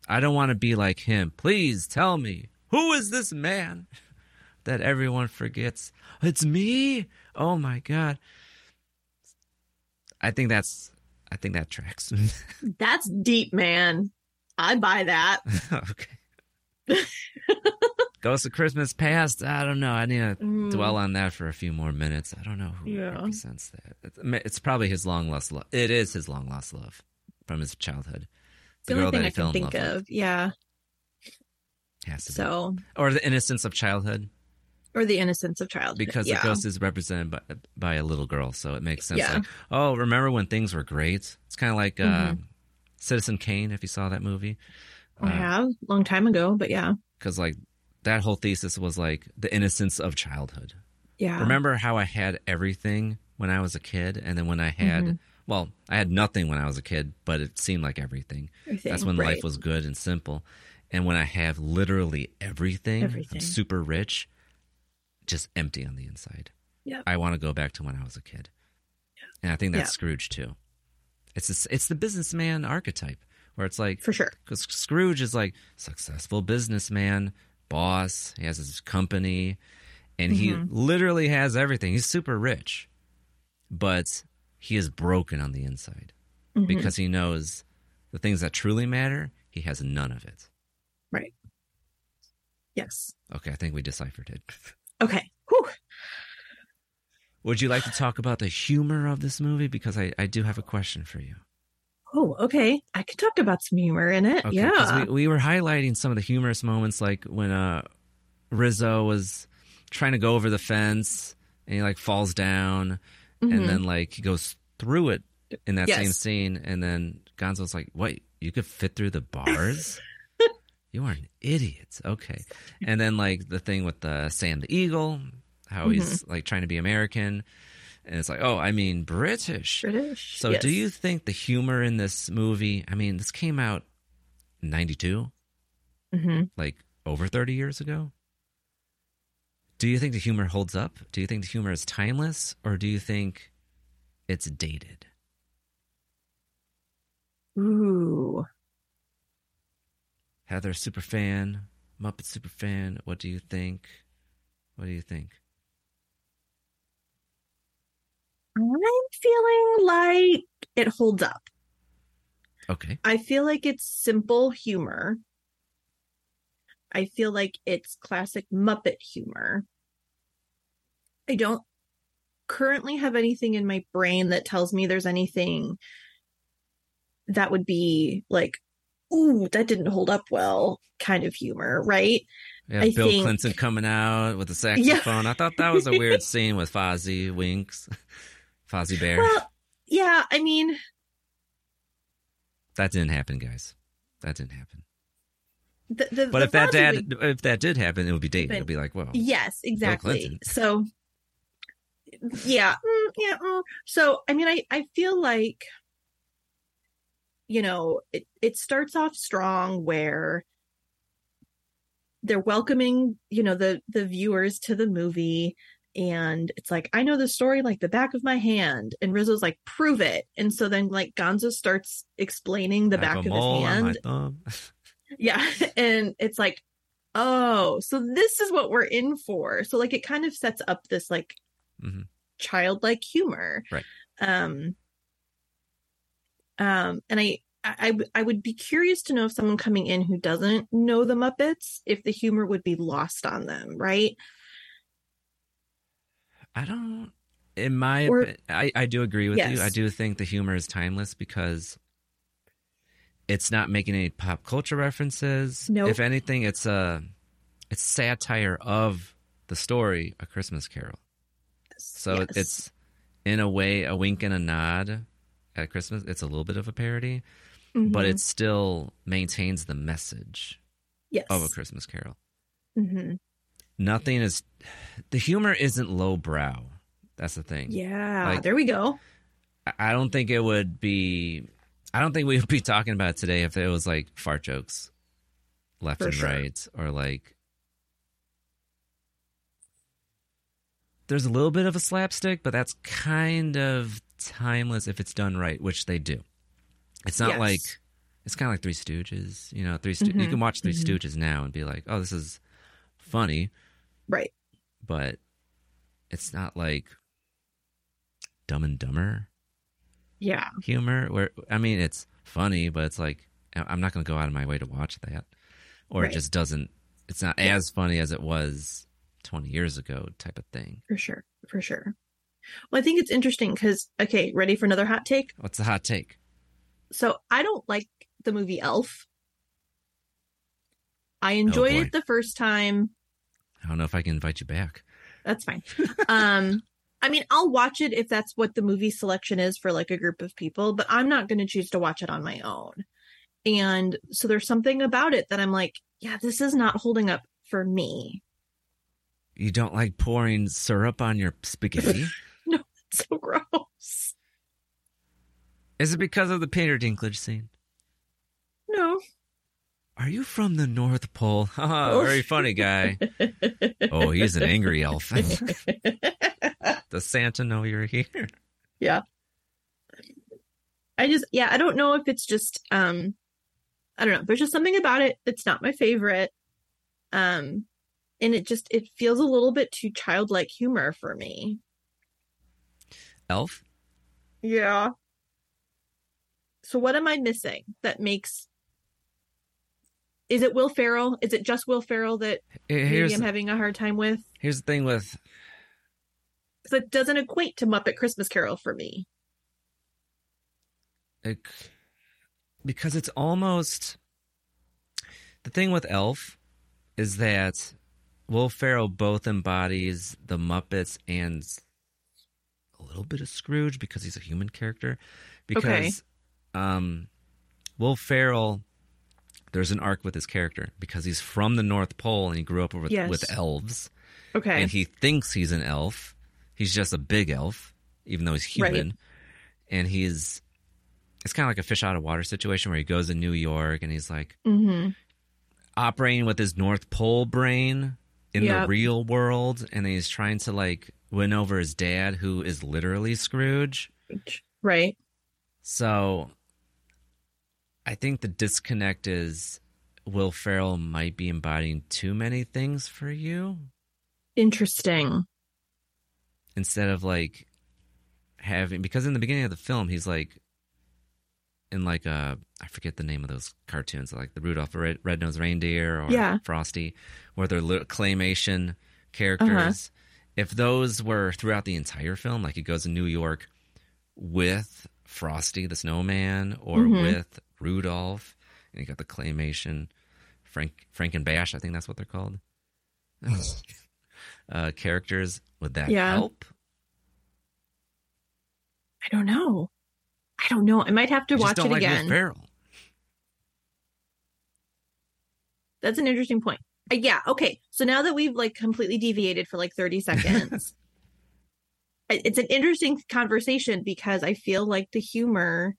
I don't want to be like him. Please tell me, who is this man that everyone forgets? It's me. Oh my God. I think that's, I think that tracks.
that's deep, man. I buy that.
okay. Ghost of Christmas Past. I don't know. I need to
Mm.
dwell on that for a few more minutes. I don't know who
Yeah.
represents that. It's, it's probably his long lost love. It is his long lost love from his childhood.
the only thing I can think of. Yeah.
Has to be.
So,
or the innocence of childhood,
or the innocence of childhood.
because
yeah.
the ghost is represented by, by a little girl, so it makes sense.
Yeah.
Like, oh, remember when things were great? It's kind of like uh,
Mhm.
Citizen Kane, if you saw that movie.
I have long time ago, but yeah.
because like that whole thesis was like the innocence of childhood.
Yeah.
Remember how I had everything when I was a kid, and then when I had,
Mhm.
well, I had nothing when I was a kid, but it seemed like everything.
Everything,
That's when
right.
life was good and simple. And when I have literally everything,
Everything.
I'm super rich, just empty on the inside.
Yeah.
I want to go back to when I was a kid. Yeah. And I think that's
Yeah.
Scrooge too. It's this, it's the businessman archetype where it's like
For sure.
because Scrooge is like successful businessman, boss. He has his company, and he
Mhm.
literally has everything. He's super rich, but he is broken on the inside
Mhm.
because he knows the things that truly matter. He has none of it.
Right. Yes.
Okay, I think we deciphered it.
Okay. Whew.
Would you like to talk about the humor of this movie? Because I, I do have a question for you.
Oh, okay. I could talk about some humor in it.
Okay,
yeah.
we, we were highlighting some of the humorous moments, like when uh, Rizzo was trying to go over the fence and he like falls down,
Mhm.
and then like he goes through it in that same scene, and then Gonzo's like, "Wait, you could fit through the bars." You are an idiot. Okay. And then like the thing with the Sam the Eagle, how he's like trying to be American. And it's like, oh, I mean British.
British.
So do you think the humor in this movie, I mean, this came out in 92,
Mhm.
like over 30 years ago? Do you think the humor holds up? Do you think the humor is timeless or do you think it's dated?
Ooh.
Heather super fan, Muppet super fan, what do you think? What do you think?
I'm feeling like it holds up.
Okay.
I feel like it's simple humor. I feel like it's classic Muppet humor. I don't currently have anything in my brain that tells me there's anything that would be like, ooh, that didn't hold up well kind of humor, right?
Yeah,
I
Bill
think-
Clinton coming out with the saxophone. I thought that was a weird scene with Fozzie Winks, Fozzie Bear.
Well, yeah, I mean,
that didn't happen, guys. That didn't happen.
the, the,
But
the
if that did, if that did happen, it would be dated.
But-
It'd be like, well,
Yes, exactly. So, yeah, mm, yeah. mm. So, I mean, I I feel like, you know, it it starts off strong where they're welcoming, you know, the the viewers to the movie. And it's like, I know the story like the back of my hand. And Rizzo's like, prove it. And so then, like, Gonzo starts explaining the
I
back of his hand.
thumb.
Yeah. And it's like, oh, so this is what we're in for. So like it kind of sets up this like
Mhm.
childlike humor.
Right.
Um um and I would be curious to know if someone coming in who doesn't know the Muppets, if the humor would be lost on them, right?
I don't. In my,
Or-
I I do agree with you. I do think the humor is timeless because it's not making any pop culture references.
Nope.
If anything, it's a it's satire of the story, A Christmas Carol. So
Yes.
it's in a way a wink and a nod at Christmas. It's a little bit of a parody, but
Mhm.
it still maintains the message
Yes.
of a Christmas Carol.
Mhm.
Nothing is the humor isn't lowbrow. That's the thing.
Yeah,
Like-
there we go.
I- don't think it would be. I don't think we would be talking about it today if it was like fart jokes, left
For
and
sure.
right, or like. There's a little bit of a slapstick, but that's kind of timeless if it's done right, which they do. It's not
Yes.
like it's kind of like Three Stooges. You know, Three Stoo- you
Mhm,
can watch 3
mhm.
Stooges now and be like, "Oh, this is funny,"
Right.
but it's not like Dumb and Dumber
Yeah.
humor where I mean it's funny, but it's like I'm not going to go out of my way to watch that, or
Right.
it just doesn't. It's not
Yeah.
as funny as it was 20 years ago, type of thing.
For sure. For sure. Well, I think it's interesting because, okay, ready for another hot take?
What's the hot take?
So I don't like the movie Elf. I enjoyed
boy.
it the first time.
I don't know if I can invite you back.
That's fine. um, I mean, I'll watch it if that's what the movie selection is for like a group of people, but I'm not going to choose to watch it on my own. And so there's something about it that I'm like, yeah, this is not holding up for me.
You don't like pouring syrup on your spaghetti?
So gross.
Is it because of the Peter Dinklage scene?
No.
Are you from the North Pole? Haha,
Oh.
very funny guy. oh, he's an angry elf. Does Santa know you're here?
yeah i just yeah i don't know if it's just um i don't know there's just something about it that's not my favorite um and it just it feels a little bit too childlike humor for me
Elf?
yeah. So what am i missing that makes is it will ferrell? Is it just will ferrell that
Here-
maybe i'm having a hard time with?
Here's the thing with
because it doesn't equate to muppet christmas carol for me.
It, because it's almost the thing with Elf is that Will Ferrell both embodies the Muppets and little bit of Scrooge because he's a human character. Because
Okay.
um, Will Ferrell, there's an arc with his character because he's from the North Pole and he grew up with,
Yes.
with elves.
Okay.
And he thinks he's an elf. He's just a big elf, even though he's human.
Right.
And he's, it's kind of like a fish out of water situation where he goes to New York and he's like
hmm
operating with his North Pole brain in the real world. And then he's trying to like win over his dad, who is literally Scrooge.
Right.
So I think the disconnect is Will Ferrell might be embodying too many things for you
Interesting.
instead of like having because in the beginning of the film he's like in like a I forget the name of those cartoons like the Rudolph the Red, Red-Nosed Reindeer or
Yeah.
Frosty where they're little claymation uh-huh. characters. If those were throughout the entire film, like it goes to New York with Frosty the Snowman or
Mhm.
with Rudolph, and you got the claymation Rankin Rankin and Bass, I think that's what they're called. uh, characters, would that
Yeah.
help?
I don't know. I don't know. I might have to watch
don't
it
like
again. That's an interesting point. Uh, yeah. Okay. So now that we've like completely deviated for like 30 seconds, it's an interesting conversation because I feel like the humor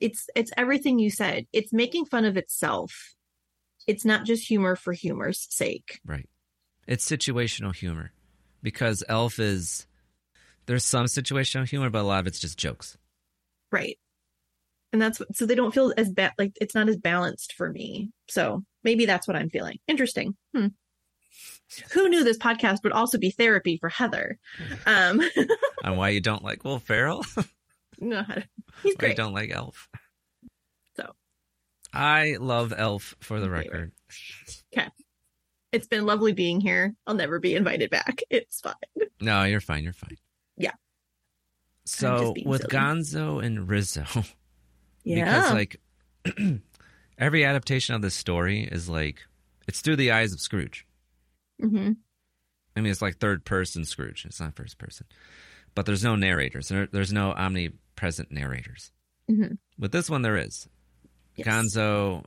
it's it's everything you said. It's making fun of itself. It's not just humor for humor's sake.
Right. It's situational humor because Elf is there's some situational humor, but a lot of it's just jokes.
Right. And that's what, so they don't feel as bad like it's not as balanced for me. So maybe that's what I'm feeling. Interesting. Hmm. Who knew this podcast would also be therapy for Heather? Um
and why you don't like Will Ferrell?
no, he's great.
don't like Elf?
So
I love Elf for the record.
okay. It's been lovely being here. I'll never be invited back. It's fine.
No, you're fine. You're fine.
Yeah.
So with
silly.
Gonzo and Rizzo,
Yeah.
because like every adaptation of this story is like it's through the eyes of Scrooge.
hmm
I mean, it's like third person Scrooge. It's not first person, but there's no narrators. There, there's no omnipresent narrators.
hmm
With this one, there is.
Yes.
Gonzo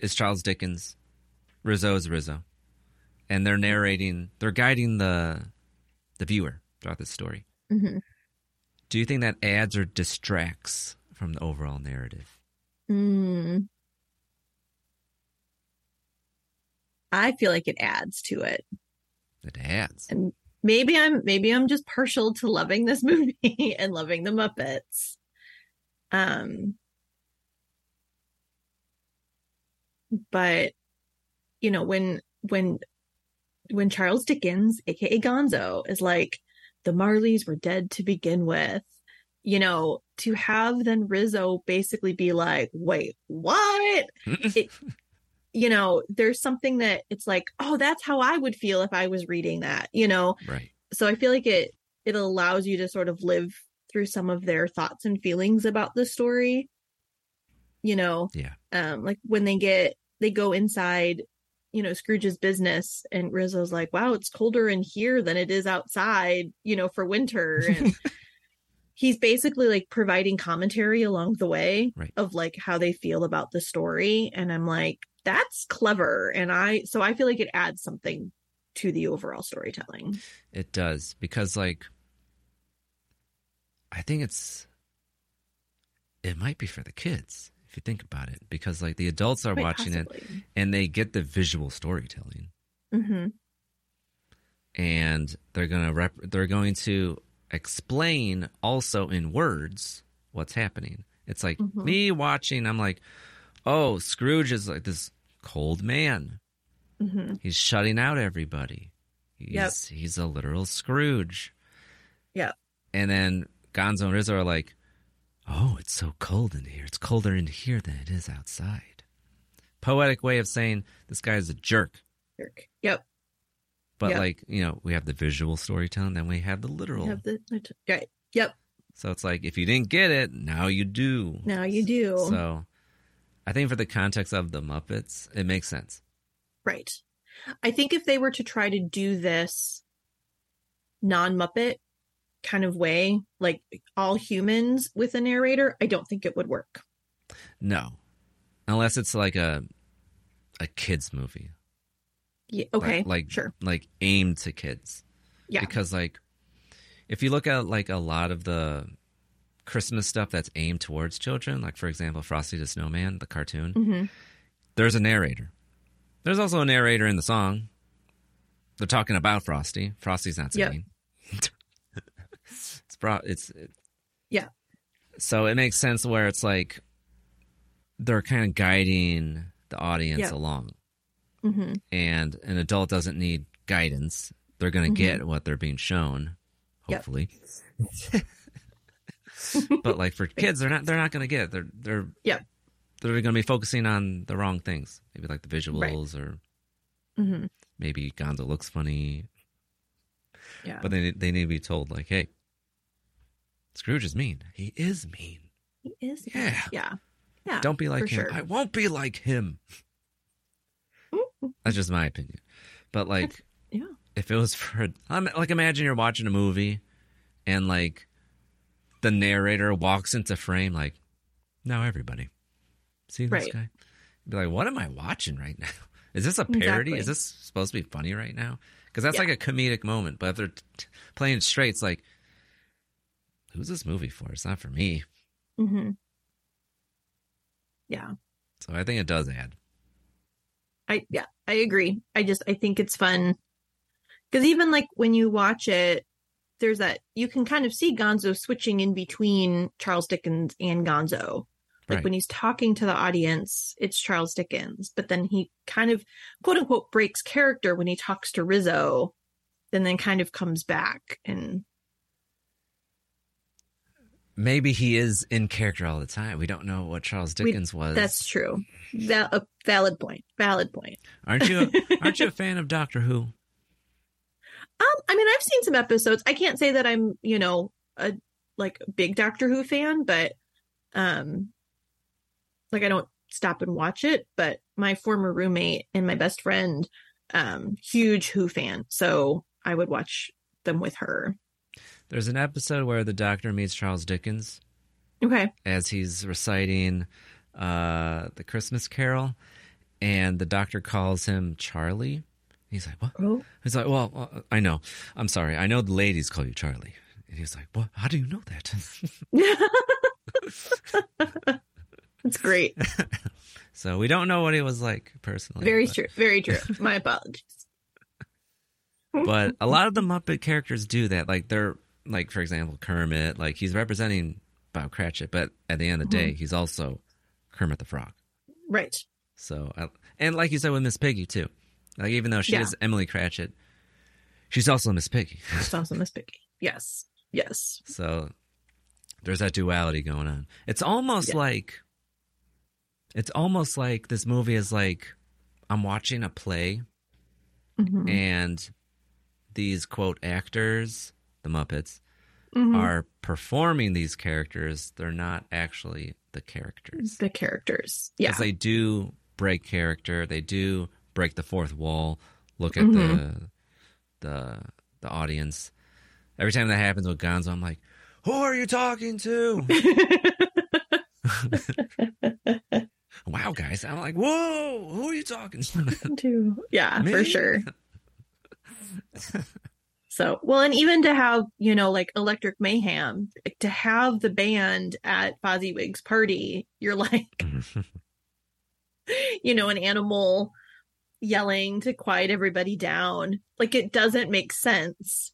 is Charles Dickens. Rizzo is Rizzo, and they're narrating. They're guiding the the viewer throughout this story.
hmm
Do you think that adds or distracts from the overall narrative?
Mm. I feel like it adds to it.
It adds.
And maybe I'm maybe I'm just partial to loving this movie and loving the Muppets. Um but you know when when when Charles Dickens aka Gonzo is like the Marleys were dead to begin with you know to have then Rizzo basically be like wait what it, you know there's something that it's like oh that's how I would feel if I was reading that you know
Right.
so I feel like it it allows you to sort of live through some of their thoughts and feelings about the story. You know,
Yeah.
um, like when they get they go inside, you know, Scrooge's business, and Rizzo's like, "Wow, it's colder in here than it is outside," you know, for winter, and he's basically like providing commentary along the way
Right.
of like how they feel about the story, and I'm like, that's clever, and I so I feel like it adds something to the overall storytelling.
It does because like I think it's it might be for the kids if you think about it because like the adults are
Quite
watching it and they get the visual storytelling
Mm-hmm.
and they're going to rep- they're going to explain also in words what's happening. It's like
Mhm.
me watching I'm like, "Oh, Scrooge is like this cold man.
Mm-hmm.
He's shutting out everybody. He's
Yep.
he's a literal Scrooge."
Yeah.
And then Gonzo and Rizzo are like, "Oh, it's so cold in here. It's colder in here than it is outside." Poetic way of saying this guy is a jerk.
Jerk. Yep.
But
Yep.
like, you know, we have the visual storytelling, then we have the literal.
Have the right. Yep.
So it's like if you didn't get it, now you do.
Now you do.
So I think for the context of the Muppets, it makes sense.
Right. I think if they were to try to do this non Muppet kind of way, like all humans with a narrator, I don't think it would work.
No. Unless it's like a a kids movie.
Yeah, okay.
Like, like
sure.
like aimed to kids.
Yeah.
Because like if you look at like a lot of the Christmas stuff that's aimed towards children, like for example, Frosty the Snowman, the cartoon,
hmm
there's a narrator. There's also a narrator in the song. They're talking about Frosty. Frosty's not
Yep.
singing. it's bro. It's it,
Yeah.
so it makes sense where it's like they're kind of guiding the audience
Yep.
along,
hmm
and an adult doesn't need guidance. They're going to
Mhm.
get what they're being shown,
Yep.
hopefully. but like for kids, they're not. They're not going to get. It. They're they're
Yeah.
they're going to be focusing on the wrong things. Maybe like the visuals or
hmm
maybe Gonzo looks funny.
Yeah.
But they they need to be told like, hey, Scrooge is mean. He is mean.
He is.
Yeah.
Yeah. Yeah.
Don't be like him.
sure.
I won't be like him. That's just my opinion. But like,
yeah.
if it was for I'm like, imagine you're watching a movie, and like, the narrator walks into frame like, now everybody, see this
Right.
guy. Be like, what am I watching right now? Is this a parody?
Exactly.
Is this supposed to be funny right now? Because that's
Yeah.
like a comedic moment. But if they're t- playing straight, it's like, who's this movie for? It's not for me.
Mm-hmm. Yeah.
So I think it does add.
I yeah, I agree. I just I think it's fun because even like when you watch it, there's that you can kind of see Gonzo switching in between Charles Dickens and Gonzo. Like
Right.
when he's talking to the audience, it's Charles Dickens, but then he kind of quote unquote breaks character when he talks to Rizzo, and then kind of comes back and
Maybe he is in character all the time. We don't know what Charles
we-
Dickens was.
That's true. That a valid point. Valid point.
Aren't you? A, aren't you a fan of Doctor Who?
Um, I mean, I've seen some episodes. I can't say that I'm, you know, a like big Doctor Who fan, but um like I don't stop and watch it, but my former roommate and my best friend um huge Who fan. So I would watch them with her.
There's an episode where the Doctor meets Charles Dickens
Okay.
as he's reciting uh, the Christmas Carol, and the Doctor calls him Charlie. He's like, "What?"
Oh.
He's like, "Well, uh, I know. I'm sorry. I know the ladies call you Charlie." And he's like, "What? How do you know that?"
That's great.
so we don't know what he was like personally.
Very
but-
true. Very true. My apologies.
but a lot of the Muppet characters do that. Like they're like, for example, Kermit. Like he's representing Bob Cratchit, but at the end of the day,
Mhm.
he's also Kermit the Frog.
Right.
So, I- and like you said with Miss Piggy too. Like even though she
Yeah.
is Emily Cratchit, she's also Miss Piggy.
It's also Miss Piggy. Yes. Yes.
So there's that duality going on. It's almost
Yeah.
like it's almost like this movie is like I'm watching a play
Mhm.
and these quote actors, the Muppets,
Mhm.
are performing these characters. They're not actually the characters.
The characters. Yeah.
Because they do break character. They do break the fourth wall. Look at
Mhm.
the the the audience. Every time that happens with Gonzo, I'm like, "Who are you talking to?" wow, guys! I'm like, "Whoa, who are you talking to?"
Yeah, for sure. So, well, and even to have, you know, like Electric Mayhem, like, to have the band at Fozziwig's party, you're like, you know, an animal yelling to quiet everybody down. Like, it doesn't make sense.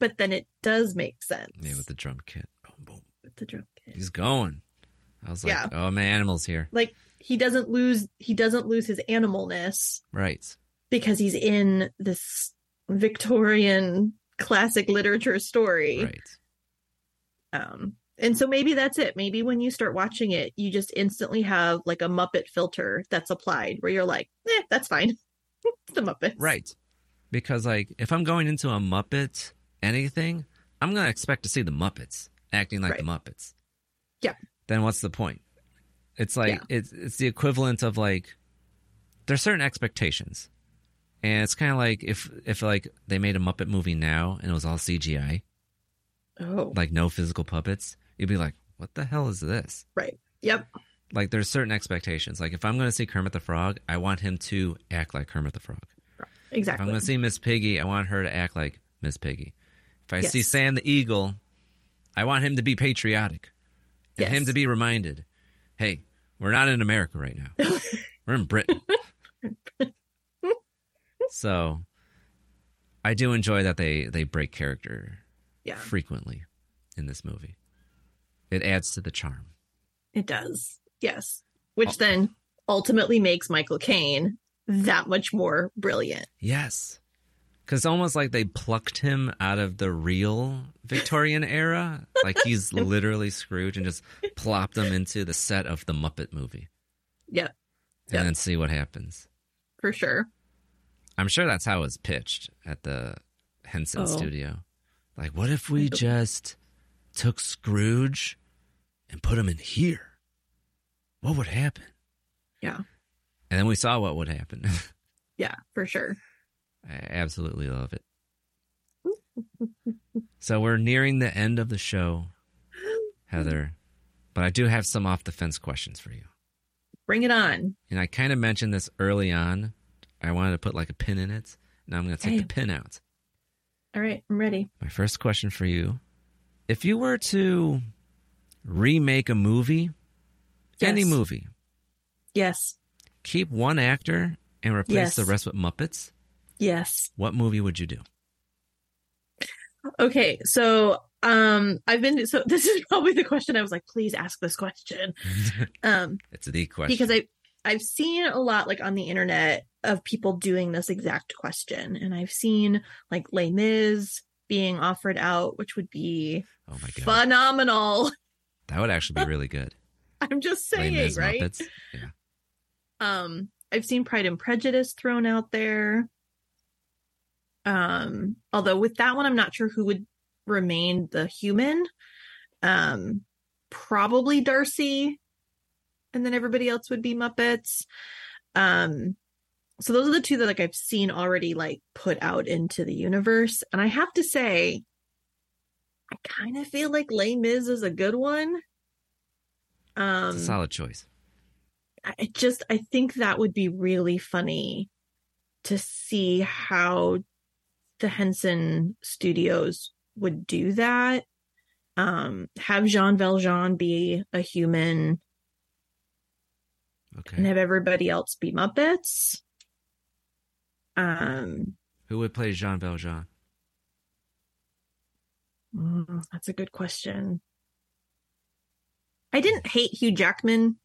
But then it does make sense
yeah, with the drum kit. Boom, boom.
with the drum kit.
He's going. I was like,
Yeah.
"Oh, my animal's here!"
Like, he doesn't lose, he doesn't lose his animalness
Right.
Because he's in this Victorian classic literature story.
Right.
Um, and so maybe that's it. Maybe when you start watching it, you just instantly have like a Muppet filter that's applied where you're like, eh, that's fine. it's the Muppets.
Right. Because like if I'm going into a Muppet anything, I'm going to expect to see the Muppets acting like the Muppets.
Yeah.
Then what's the point? It's like
Yeah.
it's it's the equivalent of like there's certain expectations. And it's kind of like if if like they made a Muppet movie now and it was all CGI,
Oh.
like no physical puppets, you'd be like, "What the hell is this?"
Right. Yep.
Like there's certain expectations. Like if I'm going to see Kermit the Frog, I want him to act like Kermit the Frog. Exactly. If I'm going to see Miss Piggy, I want her to act like Miss Piggy. If I see Sam the Eagle, I want him to be patriotic and him to be reminded, hey, we're not in America right now. we're in Britain. so I do enjoy that they, they break character
Yeah.
frequently in this movie. It adds to the charm.
It does. Yes. Which then ultimately makes Michael Caine that much more brilliant.
Yes. Because almost like they plucked him out of the real Victorian era. Like he's literally Scrooge and just plopped him into the set of the Muppet movie
Yep.
and
Yep.
then see what happens.
For sure.
I'm sure that's how it was pitched at the Henson
Oh.
studio. Like, what if we just took Scrooge and put him in here? What would happen?
Yeah.
And then we saw what would happen.
Yeah, for sure.
I absolutely love it. so we're nearing the end of the show, Heather, but I do have some off the fence questions for you.
Bring it on.
And I kind of mentioned this early on. I wanted to put like a pin in it. Now I'm going to take
Hey.
the pin out.
All right, I'm ready.
My first question for you if you were to remake a movie, any movie,
Yes.
keep one actor and replace
Yes.
the rest with Muppets,
Yes.
what movie would you do?
Okay, so um I've been so this is probably the question I was like, please ask this question. Um
It's the question.
because I I've seen a lot like on the internet of people doing this exact question. And I've seen like Les Mis being offered out, which would be
oh my God.
phenomenal.
That would actually be really good.
I'm just
Les
saying,
Mis
right?
Muppets. Yeah.
Um, I've seen Pride and Prejudice thrown out there. Um, although with that one, I'm not sure who would remain the human. Um, probably Darcy, and then everybody else would be Muppets. Um, so those are the two that like I've seen already like put out into the universe, and I have to say, I kind of feel like Les Mis is a good one. Um,
It's a solid choice.
I just I think that would be really funny to see how the Henson Studios would do that. Um, have Jean Valjean be a human
Okay.
and have everybody else be Muppets. Um,
Who would play Jean Valjean?
mm, that's a good question. I didn't hate Hugh Jackman.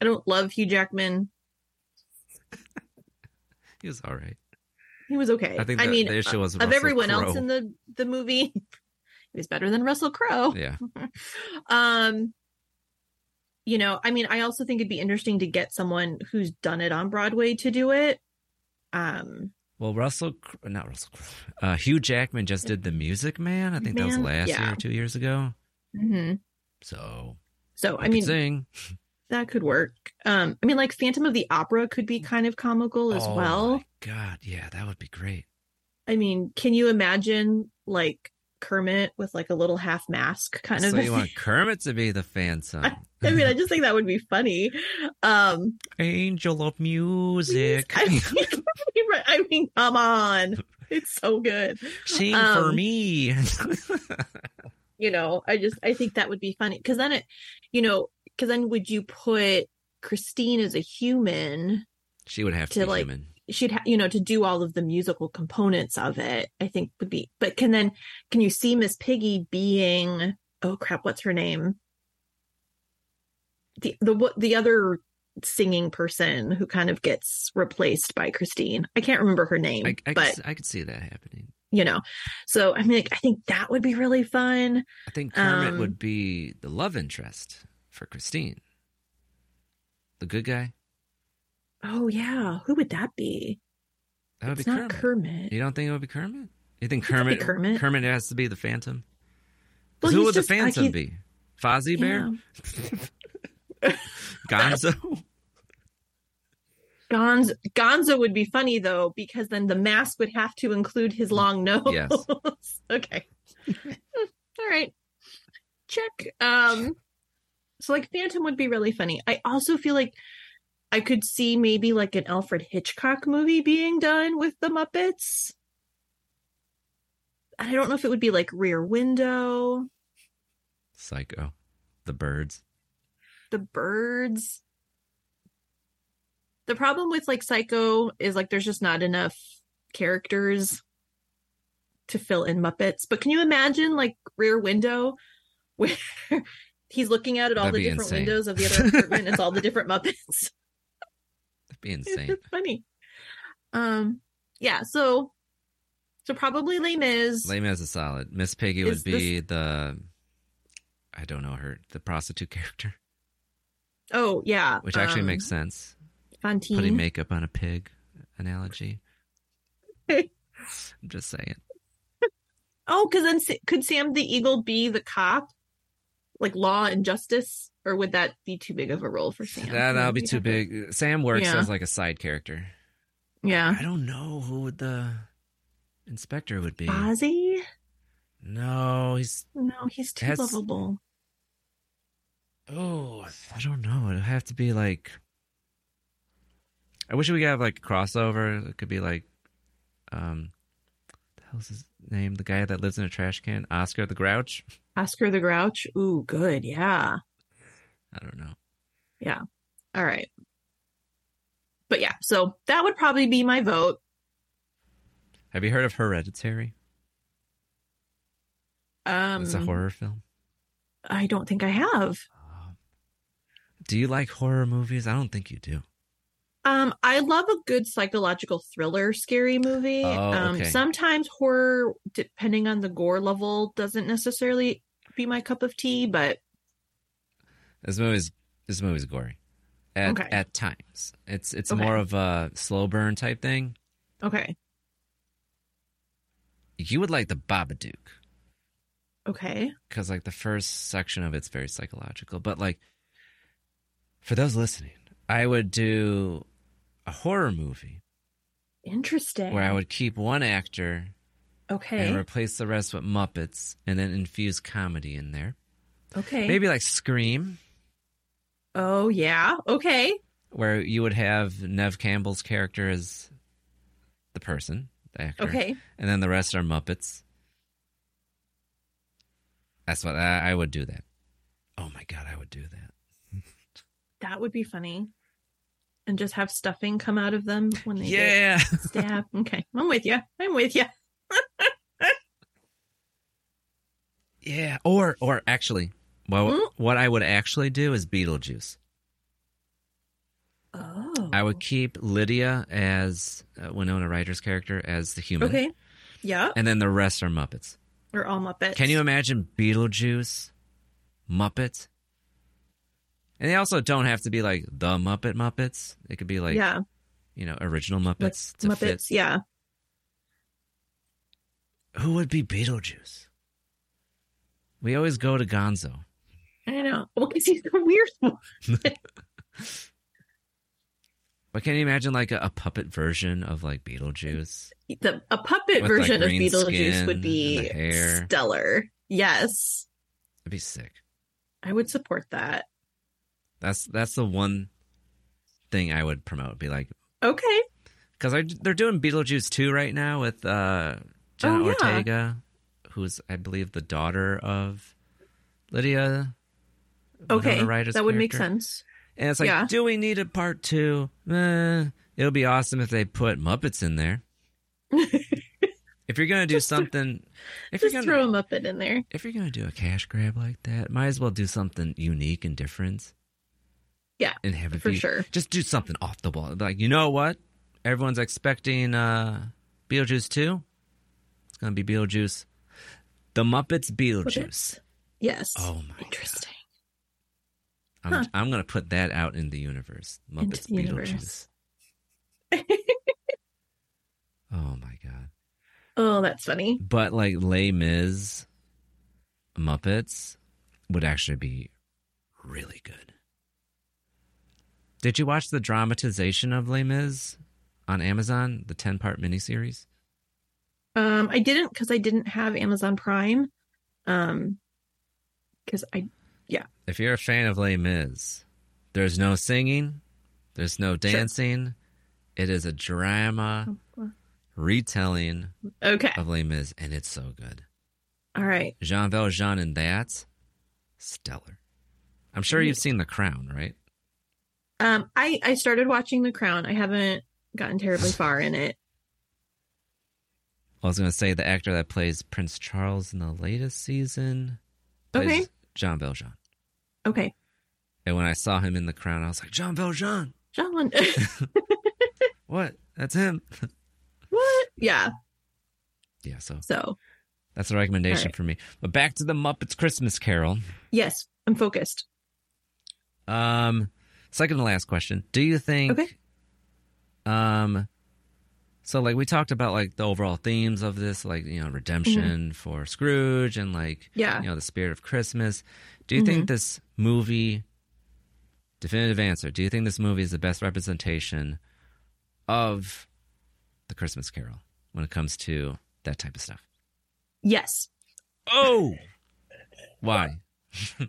I don't love Hugh Jackman.
He was all right.
He was okay.
I think
I mean,
the issue was
of
Russell
everyone else in the the movie, he was better than Russell Crowe.
Yeah.
um, you know, I mean, I also think it'd be interesting to get someone who's done it on Broadway to do it. Um,
Well, Russell, not Russell, uh, Hugh Jackman just did The Music Man. I think that was last
yeah.
year or two years ago.
mhm.
So,
so
I
mean,
sing.
that could work. Um, I mean, like Phantom of the Opera could be kind of comical as
Oh
well.
God, yeah, that would be great.
I mean, can you imagine like Kermit with like a little half mask kind of?
so
a
you want Kermit to be the phantom,
I mean, I just think that would be funny. Um,
angel of music.
I mean, I mean, come on, it's so good.
Sing for
Um,
me.
You know, I just I think that would be funny because then it, you know, because then would you put Christine as a human?
she would have to,
To,
be
like,
human.
She'd ha- you know to do all of the musical components of it. I think would be, but can then can you see Miss Piggy being? Oh crap, what's her name? The the what the other singing person who kind of gets replaced by Christine. I can't remember her name,
I, I,
but
could, I could see that happening.
you know, so I mean, like, I think that would be really fun.
I think Kermit
Um,
would be the love interest for Christine. The good guy.
Oh yeah, who would that be?
That would
It's
be
not
Kermit.
Kermit.
You don't think it would be Kermit? You think
It could be
Kermit?
Kermit.
Kermit has to be the Phantom.
Well,
Who would
just-
the phantom
he-
be? Fozzie Bear? Gonzo?
Gonzo, Gonzo would be funny though because then the mask would have to include his long nose.
Yes.
okay. All right. Check. Um so like Phantom would be really funny. I also feel like I could see maybe like an Alfred Hitchcock movie being done with the Muppets. I don't know if it would be like Rear Window,
Psycho. The birds.
The Birds. The problem with like Psycho is like there's just not enough characters to fill in Muppets. But can you imagine like Rear Window where he's looking out at all
That'd
the different
insane.
windows of the other apartment? It's all the different Muppets.
Be insane.
it's funny. Um, yeah. So, so probably Les Mis.
Les Mis is solid. Miss Piggy
Is
would be the I don't know her, the prostitute character,
Oh yeah,
which actually
um,
makes sense.
Fantine.
Putting makeup on a pig analogy. I'm just saying.
Oh, because then could Sam the Eagle be the cop, like Law and Justice, or would that be too big of a role for Sam?
That, that'll be too
to-
big. Sam works
Yeah.
as like a side character.
Yeah,
I don't know who would the inspector would be.
Fozzie.
No, he's
No, he's too
Has-
lovable.
oh, I don't know. It'd have to be like. I wish we could have like a crossover. It could be like, um, the hell's his name? The guy that lives in a trash can, Oscar the Grouch.
Oscar the Grouch. Ooh, good. Yeah,
I don't know.
yeah. All right. But yeah, so that would probably be my vote.
Have you heard of Hereditary?
Um,
It's a horror film.
I don't think I have.
Do you like horror movies? I don't think you do.
Um, I love a good psychological thriller, scary movie.
Oh,
um,
okay.
sometimes horror, depending on the gore level, doesn't necessarily be my cup of tea, but
This movie's this movie's gory. At
Okay.
at times. It's it's
Okay.
more of a slow burn type thing.
okay,
You would like the Babadook
okay,
because like the first section of it's very psychological. But like for those listening, I would do a horror movie
interesting.
where I would keep one actor
okay,
and replace the rest with Muppets and then infuse comedy in there.
okay,
Maybe like Scream,
Oh yeah, okay,
where you would have Neve Campbell's character as the person, the actor.
okay.
and then the rest are Muppets. That's what I, I would do that. Oh my god, I would do that.
That would be funny. And just have stuffing come out of them when they
Yeah.
stabbed. Okay, I'm with you. I'm with you.
Yeah, or or actually, well,
Mm.
what I would actually do is Beetlejuice.
Oh,
I would keep Lydia as uh, Winona Ryder's character as the human,
okay. Yeah,
and then the rest are Muppets.
we're all Muppets.
Can you imagine Beetlejuice, Muppets? And they also don't have to be like the Muppet Muppets. It could be like,
yeah,
you know, original
like
Muppets to
Muppets.
fit.
Yeah.
Who would be Beetlejuice? We always go to Gonzo.
I know. Well, because he's the weird one.
But can you imagine like a, a puppet version of like Beetlejuice?
The a puppet
With, like,
version of Beetlejuice would be
and the hair.
stellar. Yes,
It'd be sick.
I would support that.
That's that's the one thing I would promote. Be like,
Okay.
because they're doing Beetlejuice 2 right now with uh, Jenna
Oh, yeah.
Ortega, who's I believe the daughter of Lydia.
Okay,
Ryder's
that would make sense.
And it's like,
Yeah.
do we need a part two? Eh, it'll be awesome if they put Muppets in there. if you're gonna do something, if
Just
you're
throw
gonna
a Muppet in there.
if you're gonna do a cash grab like that, might as well do something unique and different.
Yeah,
and have it
for
be-
sure.
Just do something off the wall. Like you know what? Everyone's expecting uh Beetlejuice two. It's gonna be Beetlejuice. The Muppets Beetlejuice.
Yes.
Oh my
Interesting.
I'm,
Huh.
I'm gonna put that out in the universe. Muppets
the universe.
Beetlejuice. oh my god.
Oh, that's funny.
But like Les Mis, Muppets would actually be really good. Did you watch the dramatization of Les Mis on Amazon, the 10 part miniseries?
Um, I didn't because I didn't have Amazon Prime. Um, because I, yeah.
If you're a fan of Les Mis, there's no singing, there's no dancing. Sure. It is a drama retelling
okay.
of Les Mis, and it's so good.
All right.
Jean Valjean in that, stellar. I'm sure you've seen The Crown, right?
Um, I I started watching The Crown. I haven't gotten terribly far in it.
I was going to say the actor that plays Prince Charles in the latest season.
Okay.
Jean Valjean.
Okay.
And when I saw him in The Crown, I was like, Jean Valjean.
John.
what? That's him.
what? Yeah.
Yeah. So.
So.
That's a recommendation right. for me. But back to the Muppets Christmas Carol.
Yes, I'm focused.
Um, second to last question. Do you think?
Okay.
Um, so like we talked about like the overall themes of this, like you know redemption mm-hmm. for Scrooge and like
yeah,
you know the spirit of Christmas. Do you mm-hmm. think this movie? Definitive answer. Do you think this movie is the best representation of the Christmas Carol when it comes to that type of stuff?
Yes.
Oh. Why?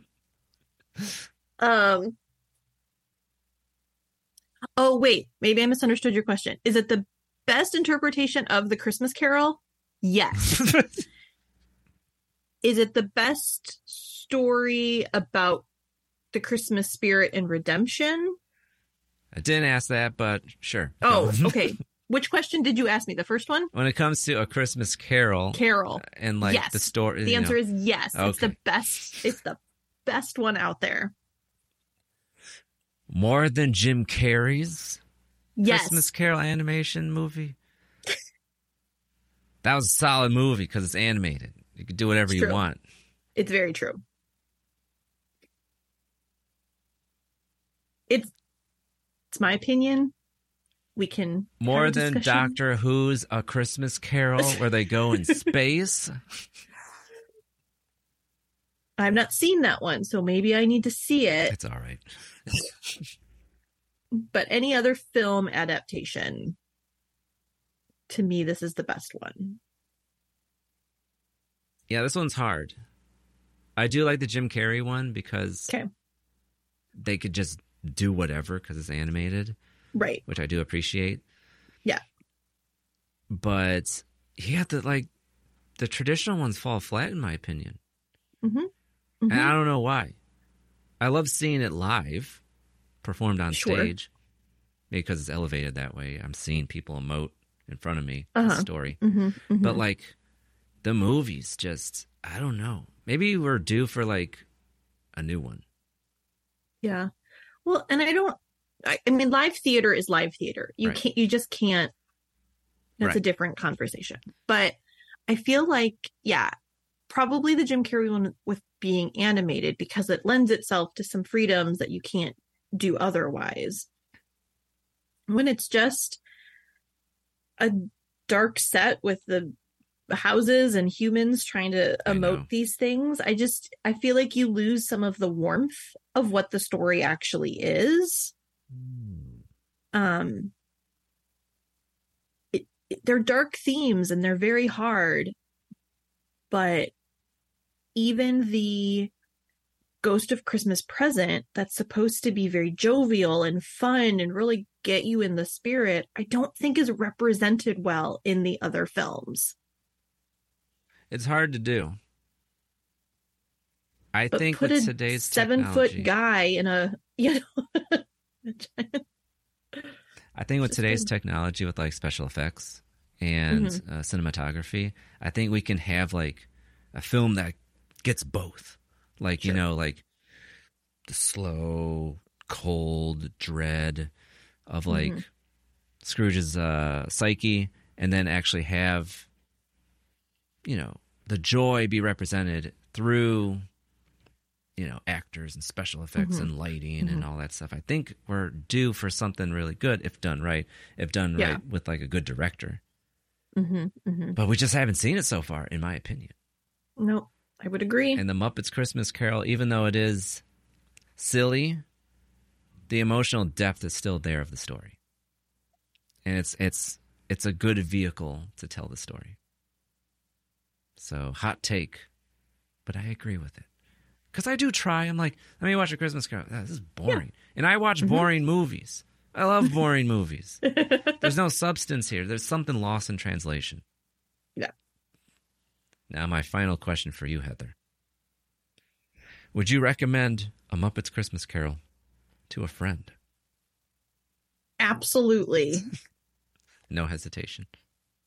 um. Oh wait, maybe I misunderstood your question. Is it the best interpretation of the Christmas Carol? Yes. Is it the best story about the Christmas spirit and redemption?
I didn't ask that, but sure.
Oh, okay. Which question did you ask me? The first one?
When it comes to a Christmas Carol,
Carol, uh,
and like
yes.
the story,
the answer
know.
is yes.
Okay.
It's the best. It's the best one out there.
More than Jim Carrey's
yes.
Christmas Carol animation movie. that was a solid movie because it's animated. You can do whatever you want.
It's very true. It's it's my opinion. We can
more than Doctor Who's A Christmas Carol, where they go in space.
I've not seen that one, so maybe I need to see it.
It's all right.
but any other film adaptation, to me, this is the best one.
Yeah, this one's hard. I do like the Jim Carrey one because
okay.
they could just do whatever because it's animated.
Right.
Which I do appreciate.
Yeah.
But yeah, the like the traditional ones fall flat in my opinion.
Mm-hmm. Mm-hmm.
And I don't know why. I love seeing it live, performed on
sure.
stage, because it's elevated that way. I'm seeing people emote in front of me.
Uh-huh.
The story,
mm-hmm. Mm-hmm.
but like the movies, just I don't know. Maybe we're due for like a new one.
Yeah. Well, and I don't. I, I mean, live theater is live theater. You
Right.
can't. You just can't. That's a different conversation. But I feel like, yeah, probably the Jim Carrey one with being animated because it lends itself to some freedoms that you can't do otherwise. When it's just a dark set with the houses and humans trying to emote these things, I just I feel like you lose some of the warmth of what the story actually is. Um it, it- they're dark themes and they're very hard, but even the Ghost of Christmas Present, that's supposed to be very jovial and fun and really get you in the spirit, I don't think is represented well in the other films.
It's hard to do. I
But
think
put
with
a
today's
seven
technology,
foot guy in a you know
I think with today's technology, with like special effects and
Mhm.
uh, cinematography, I think we can have like a film that gets both. Like you know, like the slow, cold dread of like
Mhm.
Scrooge's uh, psyche, and then actually have you know the joy be represented through you know actors and special effects
Mhm.
and lighting and
Mhm.
all that stuff. I think we're due for something really good if done right. If done
Yeah.
right with like a good director.
hmm hmm
But we just haven't seen it so far, in my opinion.
No, I would agree.
And the Muppets Christmas Carol, even though it is silly, the emotional depth is still there of the story. And it's it's it's a good vehicle to tell the story. So, hot take, but I agree with it. Cuz I do try. I'm like, let me watch a Christmas Carol. This is boring. Yeah. And I watch mm-hmm. boring movies. I love boring movies. There's no substance here. There's something lost in translation. Now, my final question for you, Heather. Would you recommend A Muppet's Christmas Carol to a friend?
Absolutely.
no hesitation.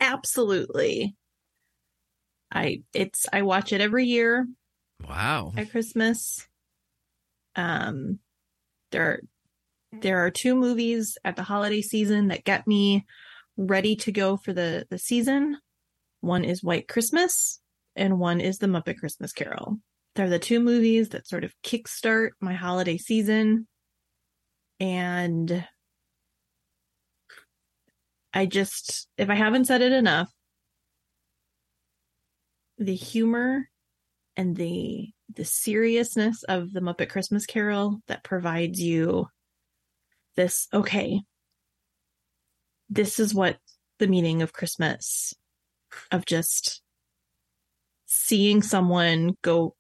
Absolutely. I it's I watch it every year.
Wow.
At Christmas. Um there are there are two movies at the holiday season that get me ready to go for the the season. One is White Christmas and one is The Muppet Christmas Carol. They're the two movies that sort of kickstart my holiday season. And I just, if I haven't said it enough, the humor and the the seriousness of the Muppet Christmas Carol that provides you this okay this is what the meaning of Christmas of just seeing someone go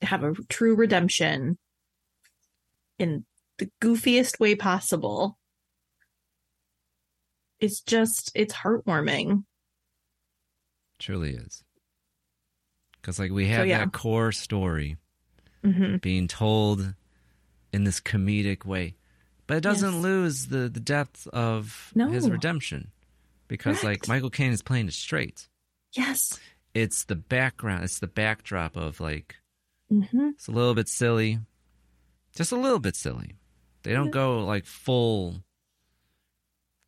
have a true redemption in the goofiest way possible it's just it's heartwarming
truly is because like we have so, yeah. that core story mm-hmm. being told in this comedic way but it doesn't yes. lose the the depth of no. his redemption because Correct. like michael caine is playing it straight
yes
it's the background it's the backdrop of like mm-hmm. it's a little bit silly. Just a little bit silly. They don't go like full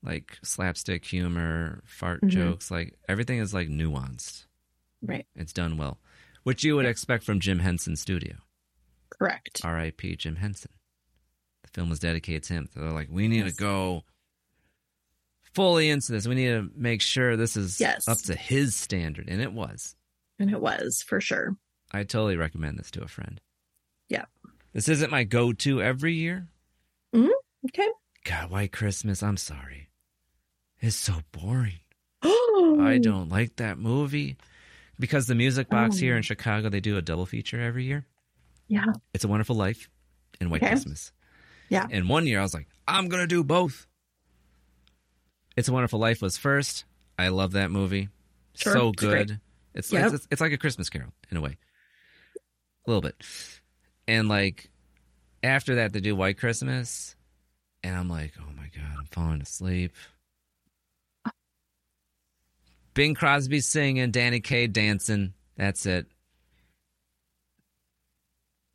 like slapstick humor fart mm-hmm. jokes like everything is like nuanced.
Right.
It's done well. Which you would expect from jim henson studio.
Correct.
Rip jim henson. The film was dedicated to him. So they're like we need yes. to go fully into this. We need to make sure this is yes. up to his standard. And it was.
And it was for sure.
I totally recommend this to a friend.
Yeah.
This isn't my go to every year.
Mm-hmm. Okay.
God, White Christmas, I'm sorry. It's so boring. I don't like that movie. Because the music box oh. here in Chicago, they do a double feature every year.
Yeah.
It's a Wonderful Life and White okay. Christmas.
Yeah.
And one year I was like, I'm going to do both. It's a Wonderful Life was first. I love that movie. Sure, so good. It's, yep. it's it's like a Christmas Carol in a way, a little bit. And like after that, they do White Christmas, and I'm like, oh my god, I'm falling asleep. Bing Crosby singing, Danny Kaye dancing. That's it.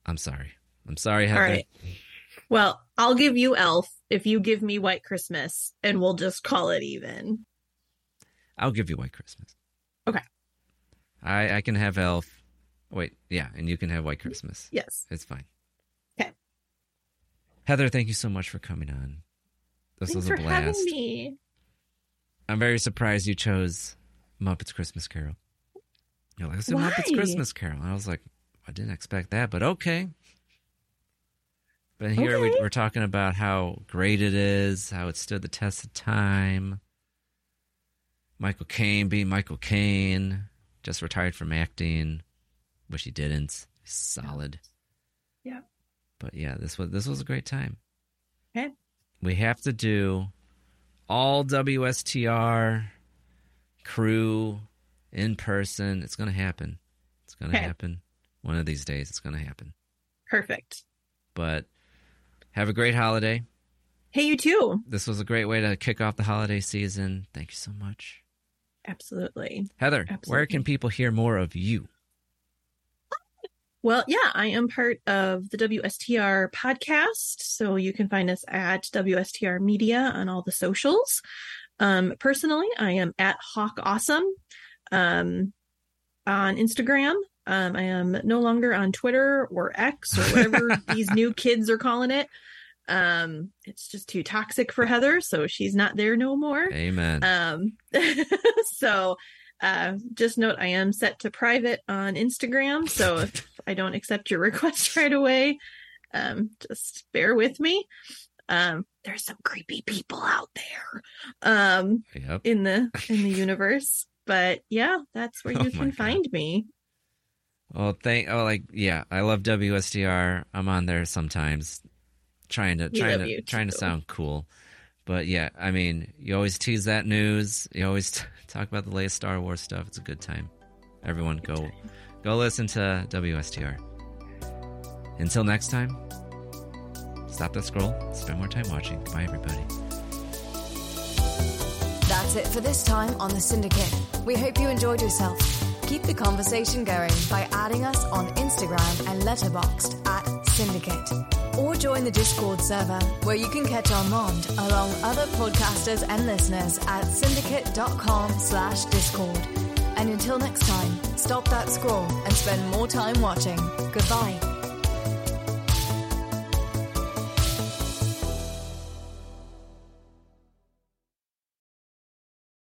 I'm sorry. I'm sorry, Heather. All right.
Well, I'll give you Elf if you give me White Christmas, and we'll just call it even.
I'll give you White Christmas.
Okay.
I I can have Elf. Wait, yeah, and you can have White Christmas.
Yes,
it's fine.
Okay.
Heather, thank you so much for coming on. This
Thanks
was a
for
blast.
Having me.
I'm very surprised you chose Muppets Christmas Carol. You're like, it's a Muppets Christmas Carol. I was like, I didn't expect that, but okay. But here okay. we, we're talking about how great it is, how it stood the test of time. Michael Caine being Michael Caine, just retired from acting. Wish he didn't. Solid.
Yeah.
But yeah, this was this was a great time.
Okay.
We have to do all WSTR crew in person. It's gonna happen. It's gonna okay. happen. One of these days it's gonna happen.
Perfect.
But have a great holiday.
Hey, you too.
This was a great way to kick off the holiday season. Thank you so much.
Absolutely.
Heather,
Absolutely.
where can people hear more of you?
Well, yeah, I am part of the WSTR podcast. So you can find us at WSTR Media on all the socials. Um, personally, I am at Hawk Awesome um, on Instagram. Um, I am no longer on Twitter or X or whatever these new kids are calling it. Um, it's just too toxic for Heather, so she's not there no more.
Amen.
Um, so Uh, just note I am set to private on Instagram, so if I don't accept your request right away, um, just bear with me. Um, there's some creepy people out there um,
yep.
in the in the universe, but yeah, that's where
Oh
you can
God.
find me.
Well, thank. Oh, like yeah, I love WSTR. I'm on there sometimes, trying to
We
trying to trying to sound cool. But yeah, I mean, you always tease that news. You always t- talk about the latest Star Wars stuff. It's a good time. Everyone, go go listen to WSTR. Until next time, stop the scroll. Spend more time watching. Bye, everybody.
That's it for this time on The Cinedicate. We hope you enjoyed yourself. Keep the conversation going by adding us on Instagram and Letterboxd at Cinedicate. Or join the Discord server where you can catch Armand along other podcasters and listeners at cinedicate.com slash discord. And until next time, stop that scroll and spend more time watching. Goodbye.